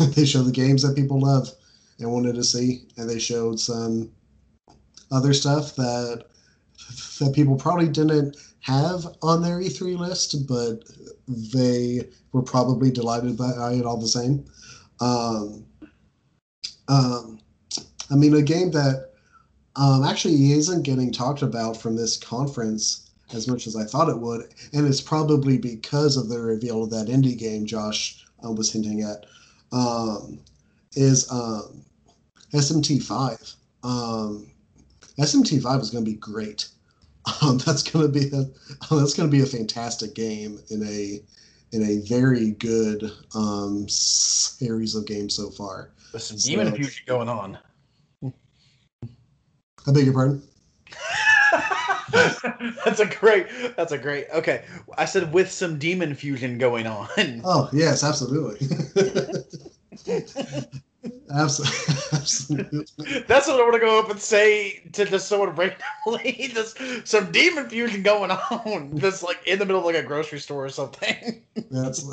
[LAUGHS] they show the games that people love and wanted to see, and they showed some other stuff that that people probably didn't have on their E3 list, but they were probably delighted by it all the same. Um, um, I mean, a game that um, actually he isn't getting talked about from this conference as much as I thought it would, and it's probably because of the reveal of that indie game Josh uh, was hinting at. Um, is um, SMT5. Um, SMT5 is going to be great. [LAUGHS] Um, that's going to be a, [LAUGHS] that's going to be a fantastic game in a in a very good um, series of games so far. With some so, demon fusion going on. I beg your pardon. [LAUGHS] that's a great. That's a great. Okay, I said with some demon fusion going on. Oh yes, absolutely. [LAUGHS] [LAUGHS] Absolutely. That's what I want to go up and say to just someone randomly. Just some demon fusion going on, just like in the middle of like a grocery store or something. That's.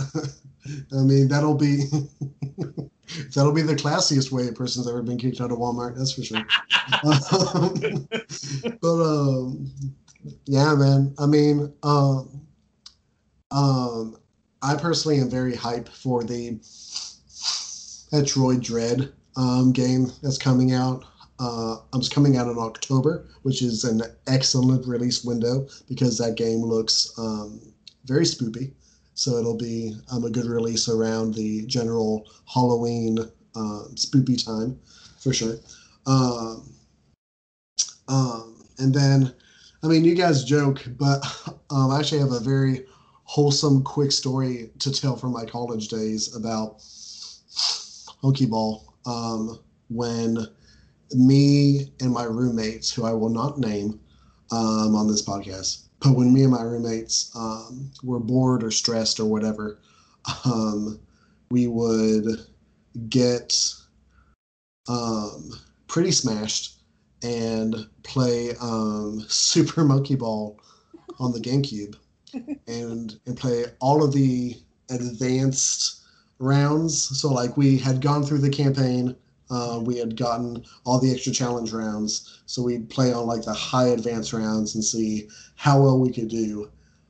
I mean, that'll be. [LAUGHS] that'll be the classiest way a person's ever been kicked out of Walmart. That's for sure. [LAUGHS] um, [LAUGHS] but um, yeah, man. I mean, um, um, I personally am very hype for the Metroid Dread um, game that's coming out. Uh, it's coming out in October, which is an excellent release window because that game looks um, very spoopy. So it'll be um, a good release around the general Halloween uh, spoopy time for sure. Um, um, and then, I mean, you guys joke, but [LAUGHS] um, I actually have a very wholesome, quick story to tell from my college days about Monkey Ball um, when me and my roommates, who I will not name um, on this podcast, but when me and my roommates um, were bored or stressed or whatever, um, we would get um, pretty smashed and play um, [LAUGHS] Super Monkey Ball on the GameCube and and play all of the advanced rounds. So like we had gone through the campaign, uh, we had gotten all the extra challenge rounds. So we'd play on like the high advanced rounds and see how well we could do.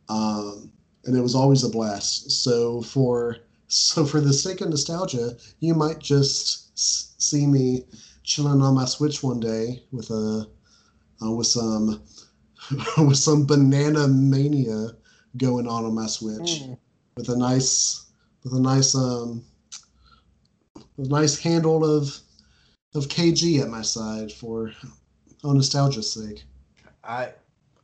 Um, and it was always a blast. So for [LAUGHS] so for the sake of nostalgia, you might just s- see me chilling on my Switch one day with a uh, with some [LAUGHS] with some banana mania going on on my Switch Mm. with a nice with a nice um a nice handle of of KG at my side for oh nostalgia's sake. I,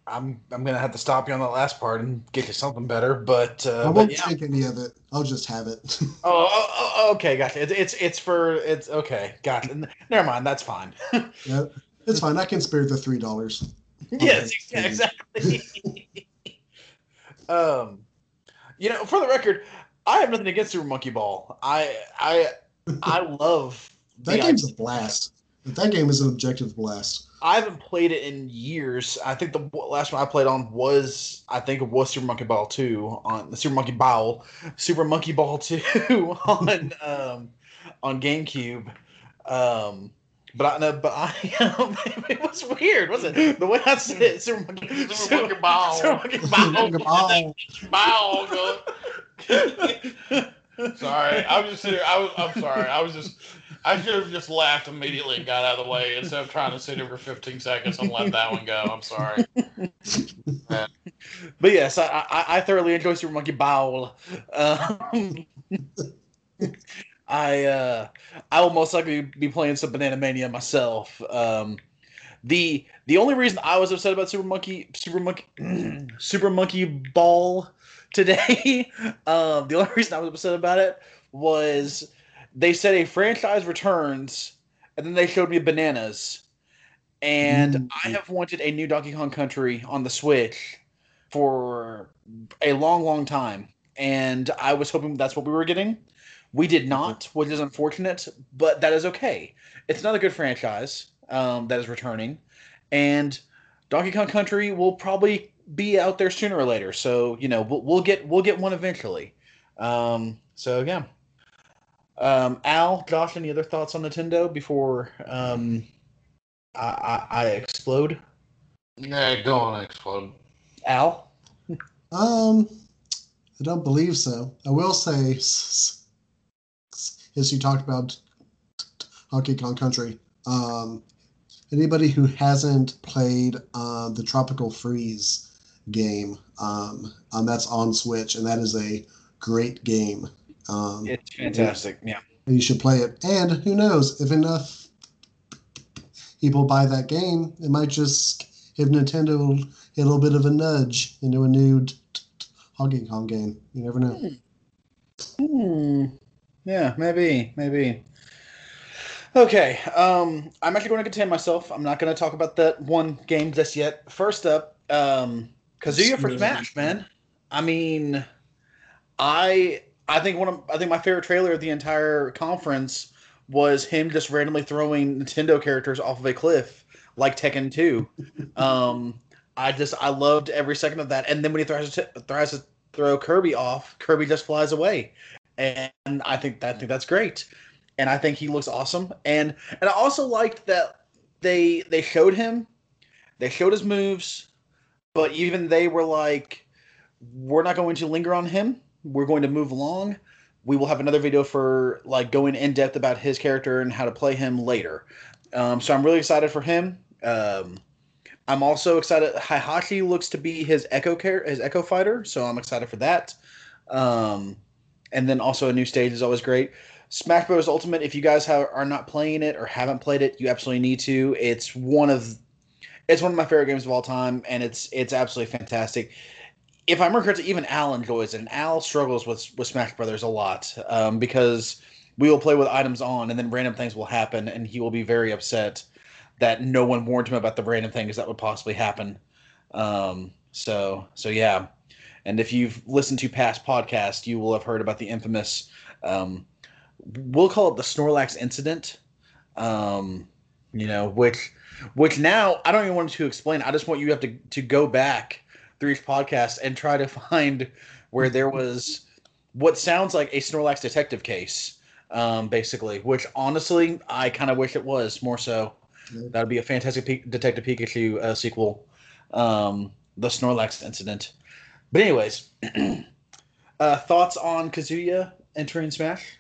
I'm I'm gonna have to stop you on that last part and get you something better. But, I uh, but won't yeah. take any of it. I'll just have it. [LAUGHS] Oh, oh, oh, okay, gotcha. It's it's it's for it's okay, gotcha. Never mind, that's fine. [LAUGHS] yeah, it's fine. I can spare the three dollars. yes, yeah, exactly. [LAUGHS] um, you know, for the record, I have nothing against Super Monkey Ball. I I I love That the game's a blast. That game is an objective blast. I haven't played it in years. I think the last one I played on was I think it was Super Monkey Ball two on the Super Monkey Ball, Super Monkey Ball two [LAUGHS] on [LAUGHS] um, on GameCube. Um, but I know, but I um, [LAUGHS] it was weird, wasn't it? The way I said it, Super Monkey, Super Monkey Ball. Super Monkey Ball. Oh, Bow, go. Sorry, I was just sitting. I was. I'm sorry. I was just. I should have just laughed immediately and got out of the way instead of trying to sit here for 15 seconds and let that one go. I'm sorry. [LAUGHS] But yes, I, I, I thoroughly enjoy Super Monkey Ball. Um, [LAUGHS] I uh, I will most likely be playing some Banana Mania myself. Um, the the only reason I was upset about Super Monkey Super Monkey [CLEARS THROAT] Super Monkey Ball today, [LAUGHS] um, the only reason I was upset about it was they said a franchise returns, and then they showed me bananas. And Mm. I have wanted a new Donkey Kong Country on the Switch for a long, long time. And I was hoping that's what we were getting. We did not, which is unfortunate, but that is okay. It's another good franchise um, that is returning. And Donkey Kong Country will probably be out there sooner or later. So, you know, we'll, we'll get we'll get one eventually. Um, so yeah. Um, Al, Josh, any other thoughts on Nintendo before um, I, I, I explode? Yeah, go on, explode. Al? [LAUGHS] Um, I don't believe so. I will say, s- s- as you talked about Donkey Kong Country, um, anybody who hasn't played uh, the Tropical Freeze game, um, um, that's on Switch, and that is a great game. Um, It's fantastic. Yeah. you should play it. And who knows, if enough people buy that game, it might just give Nintendo a little bit of a nudge into a new t- t- t- Kong game. You never know. Hmm. Yeah, maybe, maybe. Okay, um, I'm actually going to contain myself. I'm not going to talk about that one game just yet. First up, um, Kazuya for Smash, man. I mean, I I think one of I think my favorite trailer of the entire conference was him just randomly throwing Nintendo characters off of a cliff like Tekken 2. [LAUGHS] um, I just I loved every second of that. And then when he tries to tries to throw Kirby off, Kirby just flies away, and I think I think that's great. And I think he looks awesome. And and I also liked that they they showed him, they showed his moves, but even they were like, we're not going to linger on him. We're going to move along. We will have another video for like going in depth about his character and how to play him later. Um, so I'm really excited for him. Um, I'm also excited. Heihachi looks to be his Echo care, his Echo fighter, so I'm excited for that. Um, and then also a new stage is always great. Smash Bros. Ultimate. If you guys have, are not playing it or haven't played it, you absolutely need to. It's one of it's one of my favorite games of all time, and it's it's absolutely fantastic. If I remember correctly, even Al enjoys it, and Al struggles with with Smash Brothers a lot um, because we will play with items on, and then random things will happen, and he will be very upset that no one warned him about the random things that would possibly happen. Um, so so yeah, and if you've listened to past podcasts, you will have heard about the infamous. Um, we'll call it the Snorlax incident. Um, you know, which which now I don't even want to explain. I just want you to have to to go back through each podcast and try to [LAUGHS] find where there was what sounds like a Snorlax detective case, um, basically. Which honestly, I kind of wish it was more so. That would be a fantastic P- Detective Pikachu uh, sequel, um, the Snorlax incident. But anyways, [CLEARS THROAT] Uh, thoughts on Kazuya entering Smash?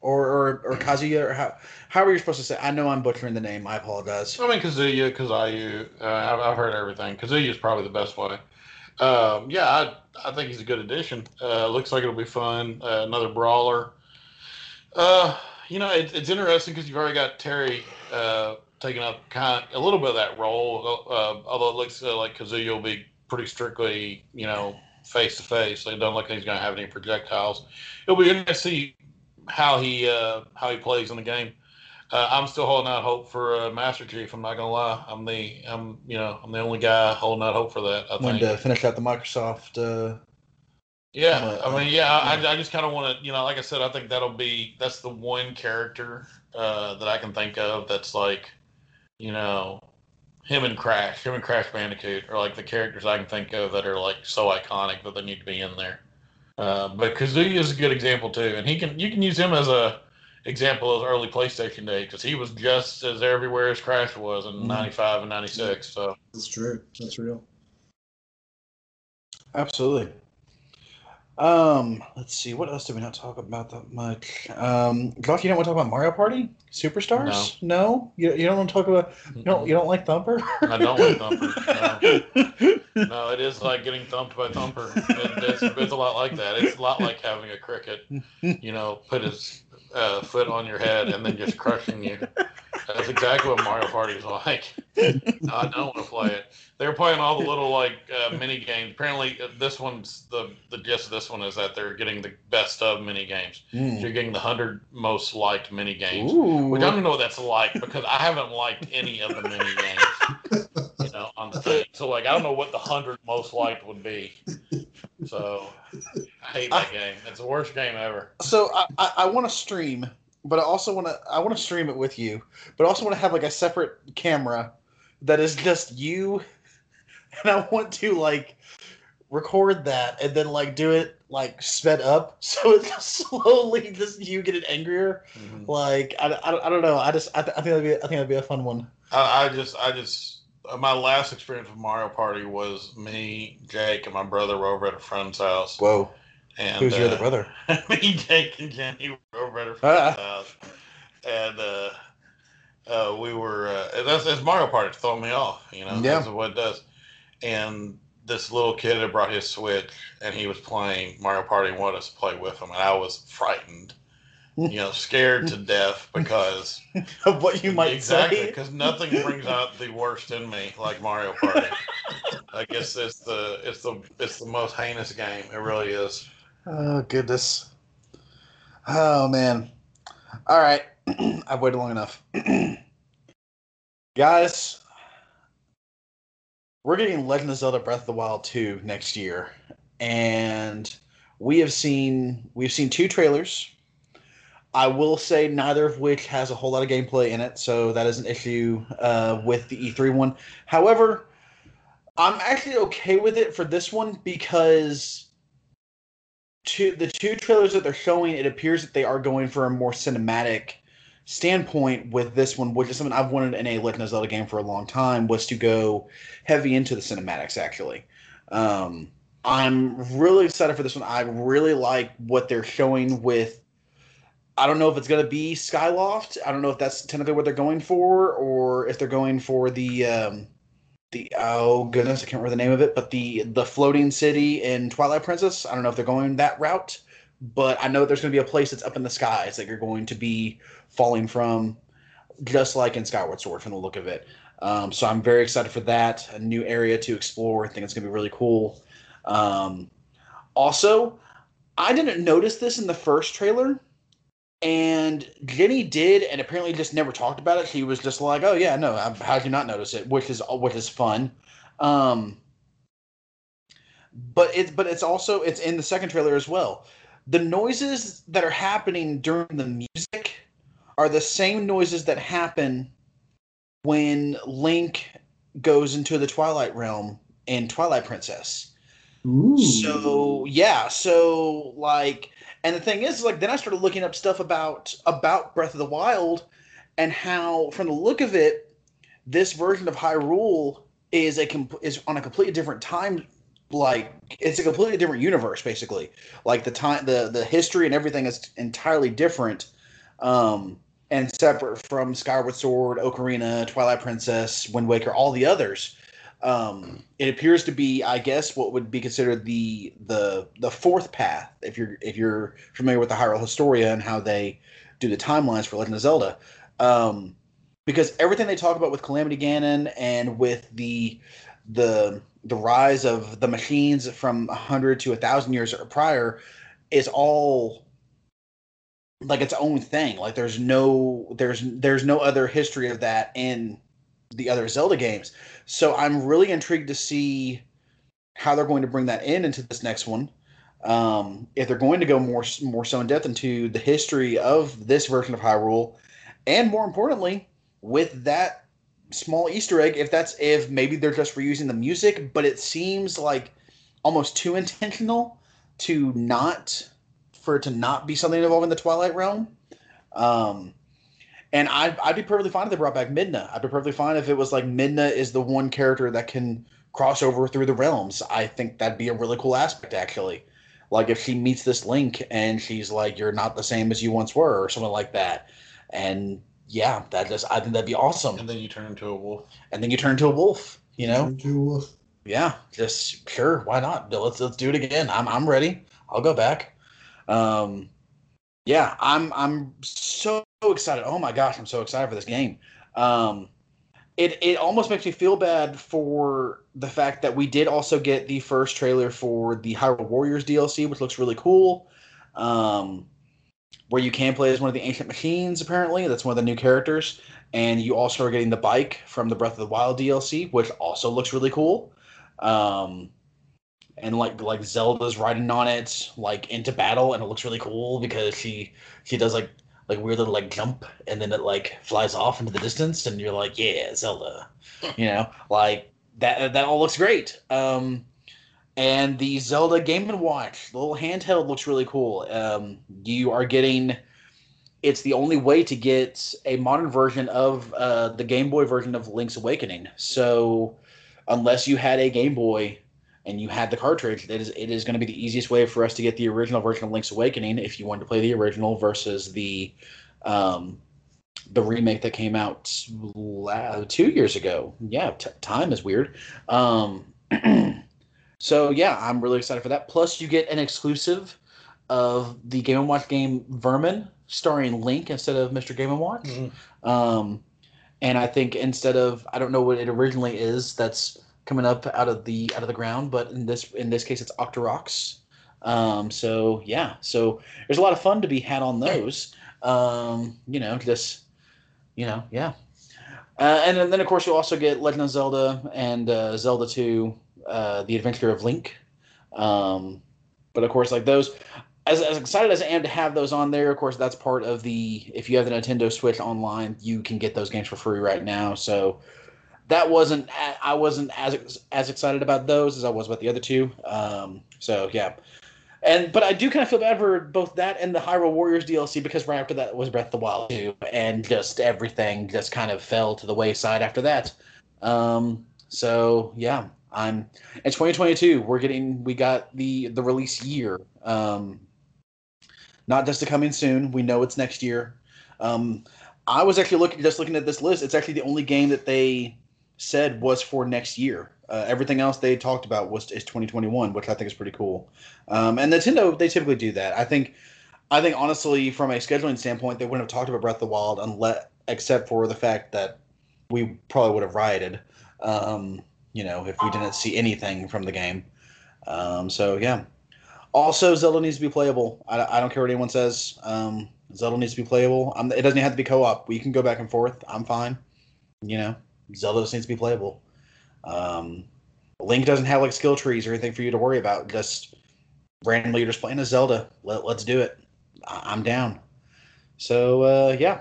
Or or or Kazuya or how how are you supposed to say? I know I'm butchering the name. I apologize. I mean, Kazuya, Kazayu. Uh, I've, I've heard everything. Kazuya is probably the best way. Um, yeah, I, I think he's a good addition. Uh, looks like it'll be fun. Uh, another brawler. Uh, you know, it, it's interesting because you've already got Terry uh, taking up kind of, a little bit of that role. Uh, although it looks uh, like Kazuya will be pretty strictly, you know, face to face. It don't look like he's going to have any projectiles. It'll be interesting to see how he uh, how he plays in the game. Uh, I'm still holding out hope for uh, Master Chief. I'm not gonna lie. I'm the I'm you know I'm the only guy holding out hope for that. I When think. to finish out the Microsoft. Uh, Yeah, Uh, I mean, yeah, I, I just kind of want to, you know, like I said, I think that'll be that's the one character uh, that I can think of that's like, you know, him and Crash, him and Crash Bandicoot are like the characters I can think of that are like so iconic that they need to be in there. Uh, but Kazuya is a good example too, and he can you can use him as a example of early PlayStation days because he was just as everywhere as Crash was in Mhm. '95 and '96. So That's true. That's real. Absolutely. Um, let's see. What else did we not talk about that much? Um, Josh, you don't want to talk about Mario Party Superstars? No. You, you don't want to talk about. You don't. You don't like Thumper? I don't like Thumper, [LAUGHS] No, it is like getting thumped by Thumper. It, it's, it's a lot like that. It's a lot like having a cricket, you know, put his uh, foot on your head and then just crushing you. That's exactly what Mario Party is like. I don't want to play it. They're playing all the [LAUGHS] little like uh, mini games. Apparently, uh, this one's the the gist of this one is that they're getting the best of mini games. Mm. You're getting the hundred most liked mini games. Ooh. Which I don't know what that's like because I haven't liked any of the mini games, [LAUGHS] you know, on thing. So like I don't know what the hundred most liked would be. So I hate that game. It's the worst game ever. So I, I, I want to stream, but I also want to I want to stream it with you, but I also want to have like a separate camera that is just you, [LAUGHS] and I want to like record that and then like do it like sped up [LAUGHS] so it's slowly just you getting angrier. Like I, I, don't- I don't know. I just I, th- I think that'd be I think that'd be a fun one. I, I just I just uh, my last experience with Mario Party was me, Jake, and my brother were over at a friend's house. Whoa, And who's your uh, other brother? [LAUGHS] me, Jake, and Jenny were over at a Ah. friend's house, and uh, uh, we were. Uh, that's, that's Mario Party throwing me off. You know, Yeah. that's what it does. And this little kid had brought his Switch, and he was playing Mario Party and wanted us to play with him, and I was frightened. You know, scared to death because [LAUGHS] Of what you might exactly say. because nothing brings out the worst in me like Mario Party. [LAUGHS] I guess it's the it's the it's the most heinous game. It really is. Oh goodness. Oh man. All right. [CLEARS THROAT] I've waited long enough. [CLEARS THROAT] Guys, we're getting Legend of Zelda Breath of the Wild 2 next year. And we have seen we've seen two trailers. I will say neither of which has a whole lot of gameplay in it, so that is an issue uh, with the E3 one. However, I'm actually okay with it for this one because two the two trailers that they're showing, it appears that they are going for a more cinematic standpoint with this one, which is something I've wanted in a Legend of Zelda game for a long time, was to go heavy into the cinematics. Actually, um, I'm really excited for this one. I really like what they're showing with. I don't know if it's going to be Skyloft. I don't know if that's technically what they're going for, or if they're going for the um, the oh goodness, I can't remember the name of it, but the the floating city in Twilight Princess. I don't know if they're going that route, but I know there's going to be a place that's up in the skies that you're going to be falling from, just like in Skyward Sword from the look of it. Um, so I'm very excited for that. A new area to explore. I think it's going to be really cool. Um, also, I didn't notice this in the first trailer. And Jenny did, and apparently just never talked about it. She was just like, "Oh yeah, no, how did you not notice it?" Which is which is fun. Um, but it's but it's also it's in the second trailer as well. The noises that are happening during the music are the same noises that happen when Link goes into the Twilight Realm in Twilight Princess. Ooh. So yeah, so like, and the thing is, like, then I started looking up stuff about about Breath of the Wild, and how, from the look of it, this version of Hyrule is a comp- is on a completely different time like it's a completely different universe basically. Like the time the the history and everything is entirely different um and separate from skyward sword ocarina twilight princess wind waker all the others. Um it appears to be i guess what would be considered the the the fourth path if you're if you're familiar with the hyrule historia and how they do the timelines for legend of zelda. Um because everything they talk about with calamity ganon and with the the the rise of the machines from 100 to 1000 years prior is all like its own thing. Like there's no there's there's no other history of that in the other zelda games. So i'm really intrigued to see how they're going to bring that in into this next one. Um, if they're going to go more more so in depth into the history of this version of hyrule and more importantly with that small Easter egg if that's if maybe they're just reusing the music, but it seems like almost too intentional to not for it to not be something involving the Twilight Realm. Um, and I'd, I'd be perfectly fine if they brought back Midna. I'd be perfectly fine if it was like Midna is the one character that can cross over through the realms. I think that'd be a really cool aspect, actually. Like if she meets this Link and she's like, "You're not the same as you once were," or something like that, and yeah, that just I think that'd be awesome. And then you turn into a wolf. And then you turn into a wolf. You know. Into a wolf. Yeah, just sure. Why not? Let's let's do it again. I'm I'm ready. I'll go back. Um, yeah, I'm I'm so excited. Oh my gosh, I'm so excited for this game. Um, it it almost makes me feel bad for the fact that we did also get the first trailer for the Hyrule Warriors DLC, which looks really cool. Um, where you can play as one of the ancient machines. Apparently, that's one of the new characters, and you also are getting the bike from the Breath of the Wild DLC, which also looks really cool. Um, and like like Zelda's riding on it like into battle, and it looks really cool because she she does like like weird little like jump, and then it like flies off into the distance, and you're like, yeah, Zelda, [LAUGHS] you know, like that that all looks great. Um, and the Zelda Game and Watch, the little handheld, looks really cool. Um, you are getting. It's the only way to get a modern version of uh, the Game Boy version of Link's Awakening. So, unless you had a Game Boy and you had the cartridge, it is it is going to be the easiest way for us to get the original version of Link's Awakening if you want to play the original versus the um, the remake that came out two years ago. Yeah, t- time is weird. Um, [CLEARS THROAT] So yeah, I'm really excited for that. Plus, you get an exclusive of the Game and Watch game Vermin, starring Link instead of Mr. Game and Watch. Mm-hmm. Um, and I think instead of I don't know what it originally is that's coming up out of the out of the ground, but in this in this case it's Octoroks. Um, so yeah, so there's a lot of fun to be had on those. Um, you know, just you know, yeah. Uh, and then, then, of course you also get Legend of Zelda and uh, Zelda 2 uh, the Adventure of Link. Um, but of course, like those, as, as excited as I am to have those on there, of course, that's part of the. If you have the Nintendo Switch online, you can get those games for free right now. So that wasn't. I wasn't as as excited about those as I was about the other two. Um, so yeah. And but I do kind of feel bad for both that and the Hyrule Warriors DLC because right after that was Breath of the Wild 2, and just everything just kind of fell to the wayside after that. Um, so yeah, I'm in 2022. We're getting we got the the release year. Um, not just to come in soon. We know it's next year. Um, I was actually looking just looking at this list. It's actually the only game that they said was for next year. Uh, everything else they talked about was is 2021, which I think is pretty cool. Um, and Nintendo they typically do that. I think I think honestly from a scheduling standpoint they wouldn't have talked about Breath of the Wild unless except for the fact that we probably would have rioted. Um, you know, if we didn't see anything from the game. Um, so yeah. Also, Zelda needs to be playable. I, I don't care what anyone says. Um, Zelda needs to be playable. I'm, it doesn't have to be co-op. We can go back and forth. I'm fine. You know, Zelda just needs to be playable. Um, Link doesn't have like skill trees or anything for you to worry about. Just randomly, you're just playing a Zelda. Let, let's do it. I, am down. So uh, yeah,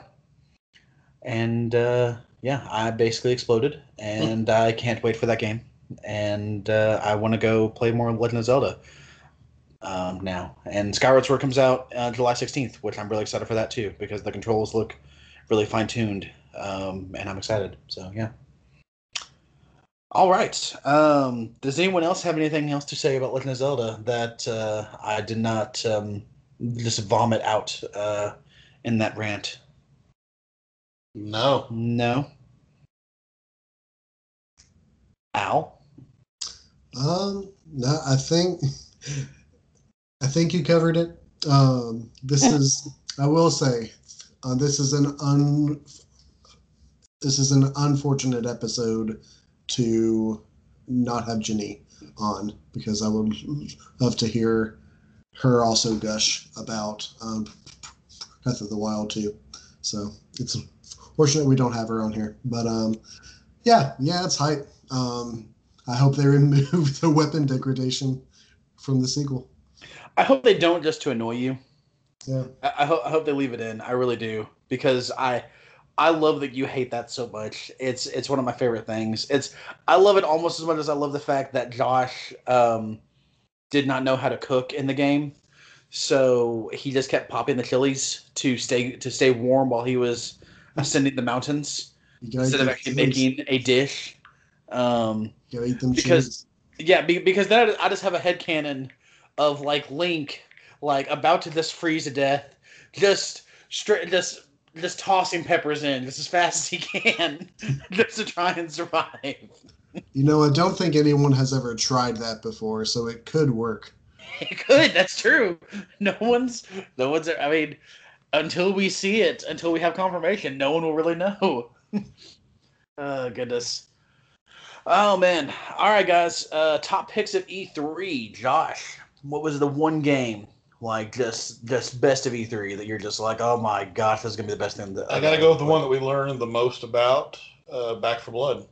and uh, yeah, I basically exploded, and I can't wait for that game. And uh, I want to go play more Legend of Zelda um, now. And Skyward Sword comes out uh, July 16th, which I'm really excited for that too, because the controls look really fine tuned, um, and I'm excited. So yeah. All right. Um, does anyone else have anything else to say about Legend of Zelda that uh, I did not um, just vomit out uh, in that rant? No. No. Al? Um, no, I think [LAUGHS] I think you covered it. Um, this is I will say, uh, this is an un this is an unfortunate episode to not have Jenny on because I would love to hear her also gush about um, Breath of the Wild too. So it's fortunate we don't have her on here, but um, yeah, yeah, it's hype. Um, I hope they remove [LAUGHS] the weapon degradation from the sequel. I hope they don't just to annoy you. Yeah. I, I hope I hope they leave it in. I really do because I I love that you hate that so much. It's it's one of my favorite things. It's I love it almost as much as I love the fact that Josh um, did not know how to cook in the game, so he just kept popping the chilies to stay to stay warm while he was ascending the mountains instead of actually making a dish. Um, you eat them because- cheese. yeah, be, because then I just have a head canon of like Link, like about to just freeze to death, just straight, just just tossing peppers in just as fast as he can, [LAUGHS] just to try and survive. You know, I don't think anyone has ever tried that before, so it could work. It could. That's true. No one's. No one's. I mean, until we see it, until we have confirmation, no one will really know. [LAUGHS] oh goodness. Oh man. All right, guys. Uh, top picks of E3. Josh, what was the one game like just just best of E3 that you're just like, oh my gosh, this is gonna be the best thing. That I got to go with the one that we learned the most about uh, Back 4 Blood.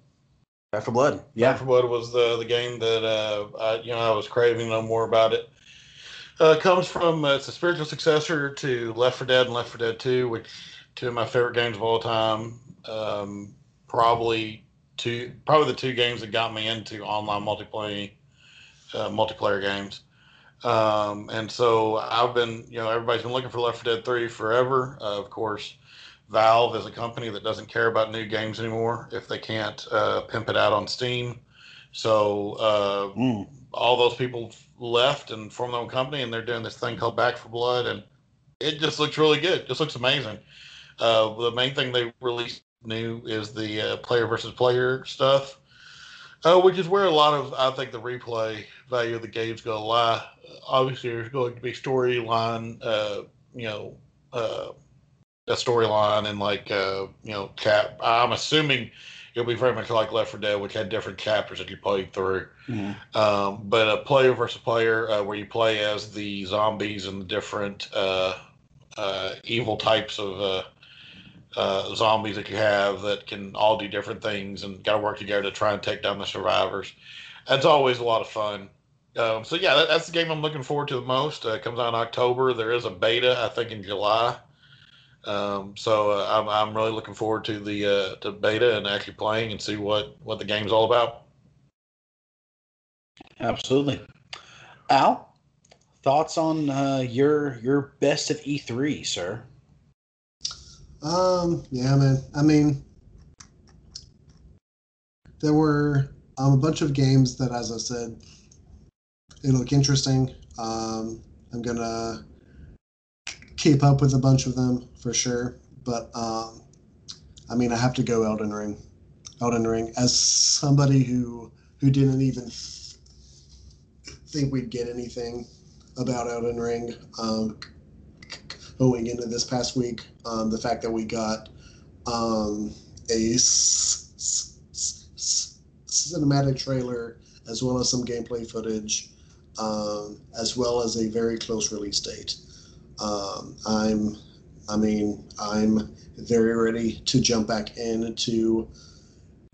Back 4 Blood. Yeah. Back 4 Blood was the, the game that uh, I, you know I was craving to know more about it. Uh, comes from uh, it's a spiritual successor to Left 4 Dead and Left 4 Dead 2, which two of my favorite games of all time. Um, probably two, probably the two games that got me into online multiplayer uh, multiplayer games. Um, and so I've been, you know, everybody's been looking for Left 4 Dead 3 forever. Uh, of course, Valve is a company that doesn't care about new games anymore if they can't uh, pimp it out on Steam. So uh, Mm. all those people left and formed their own company, and they're doing this thing called Back 4 Blood, and it just looks really good. It just looks amazing. Uh, the main thing they released new is the uh, player versus player stuff, uh, which is where a lot of I think the replay value of the game's going to lie. Obviously, there's going to be storyline, uh, you know, uh, a storyline and like uh, you know, cap. I'm assuming it'll be very much like Left 4 Dead, which had different chapters that you played through. Mhm. Um, but a player versus player, uh, where you play as the zombies and the different uh, uh, evil types of uh, zombies that you have that can all do different things and got to work together to try and take down the survivors. That's always a lot of fun. Um, so yeah, that, that's the game I'm looking forward to the most. Uh, comes out in October. There is a beta, I think, in July. Um, so uh, I'm, I'm really looking forward to the uh, to beta and actually playing and see what what the game's all about. Absolutely. Al, thoughts on uh, your your best of E3, sir? Um, yeah, man. I mean, there were um, a bunch of games that, as I said, they look interesting. Um, I'm gonna keep up with a bunch of them for sure, but um, I mean, I have to go Elden Ring. Elden Ring, as somebody who who didn't even think we'd get anything about Elden Ring. Um, going into this past week. Um, the fact that we got um, cinematic trailer as well as some gameplay footage, um, as well as a very close release date. Um, I'm, I mean, I'm very ready to jump back into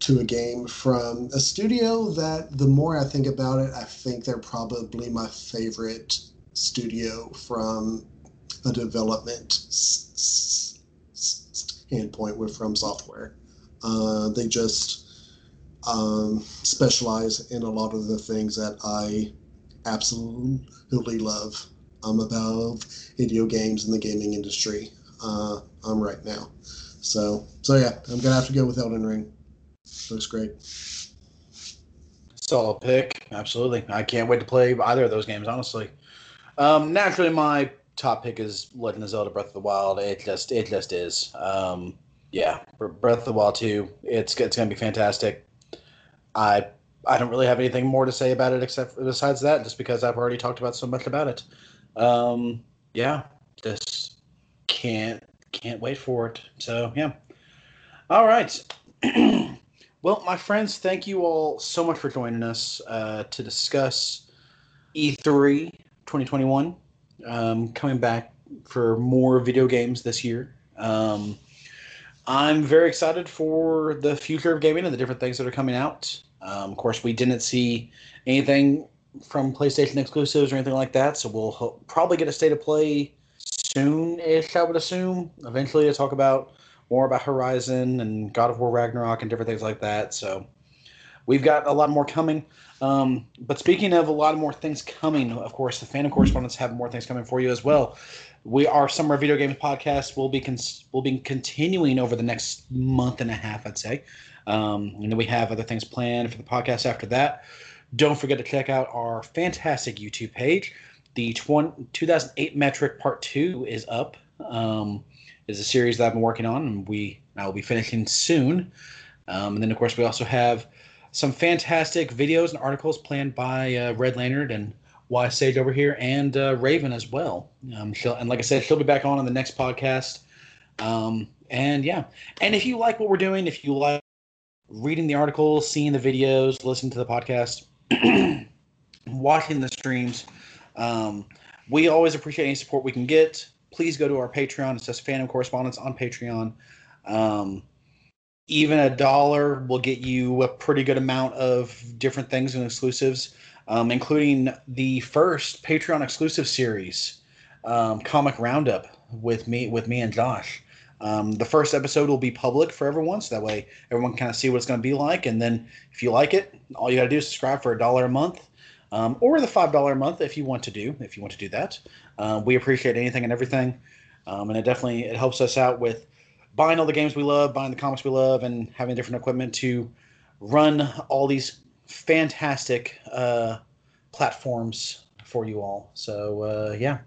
to a game from a studio that the more I think about it, I think they're probably my favorite studio from a development standpoint with From Software. Uh, they just um, specialize in a lot of the things that I absolutely love um, about video games and the gaming industry uh, um, right now. So, so yeah, I'm gonna have to go with Elden Ring. Looks great. Solid pick. Absolutely. I can't wait to play either of those games, honestly. Um, naturally, my top pick is Legend of Zelda Breath of the Wild. It just it just is. Um, yeah, Breath of the Wild 2. It's it's to be fantastic. I I don't really have anything more to say about it except besides that, just because I've already talked about so much about it. Um, yeah, just can't can't wait for it. So yeah. All right. [CLEARS THROAT] well, my friends, thank you all so much for joining us uh, to discuss E3 2021. Um, coming back for more video games this year. Um, I'm very excited for the future of gaming and the different things that are coming out. Um, of course, we didn't see anything from PlayStation exclusives or anything like that, so we'll ho- probably get a state of play soon-ish. I would assume eventually to talk about more about Horizon and God of War Ragnarok and different things like that. So we've got a lot more coming. Um, but speaking of a lot more things coming, of course, the Fandom Correspondents have more things coming for you as well. We our summer video games podcast will be cons- will be continuing over the next month and a half, I'd say. Um, and then we have other things planned for the podcast after that. Don't forget to check out our fantastic YouTube page. The 20, 2008 Metric Part 2 is up. Um, is a series that I've been working on, and we I will be finishing soon. Um, and then, of course, we also have some fantastic videos and articles planned by uh, Red Lantern and Y Sage over here, and uh, Raven as well. Um, and like I said, she'll be back on on the next podcast. Um, and yeah, and if you like what we're doing, if you like reading the articles, seeing the videos, listening to the podcast, [CLEARS THROAT] watching the streams, um, we always appreciate any support we can get. Please go to our Patreon. It says Fandom Correspondence on Patreon. Um, even a dollar will get you a pretty good amount of different things and exclusives, um, including the first Patreon exclusive series, um, Comic Roundup with me with me and Josh. Um, the first episode will be public for everyone, so that way everyone can kind of see what it's going to be like. And then if you like it, all you got to do is subscribe for a dollar a month, um, or the five dollar a month if you want to do if you want to do that. Uh, we appreciate anything and everything, um, and it definitely it helps us out with buying all the games we love, buying the comics we love, and having different equipment to run all these fantastic uh, platforms for you all. So uh, yeah,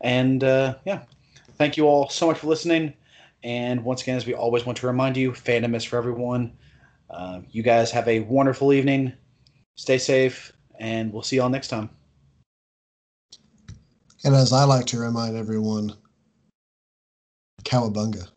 and uh, yeah, thank you all so much for listening. And once again, as we always want to remind you, fandom is for everyone. Uh, you guys have a wonderful evening. Stay safe, and we'll see y'all next time. And as I like to remind everyone, cowabunga.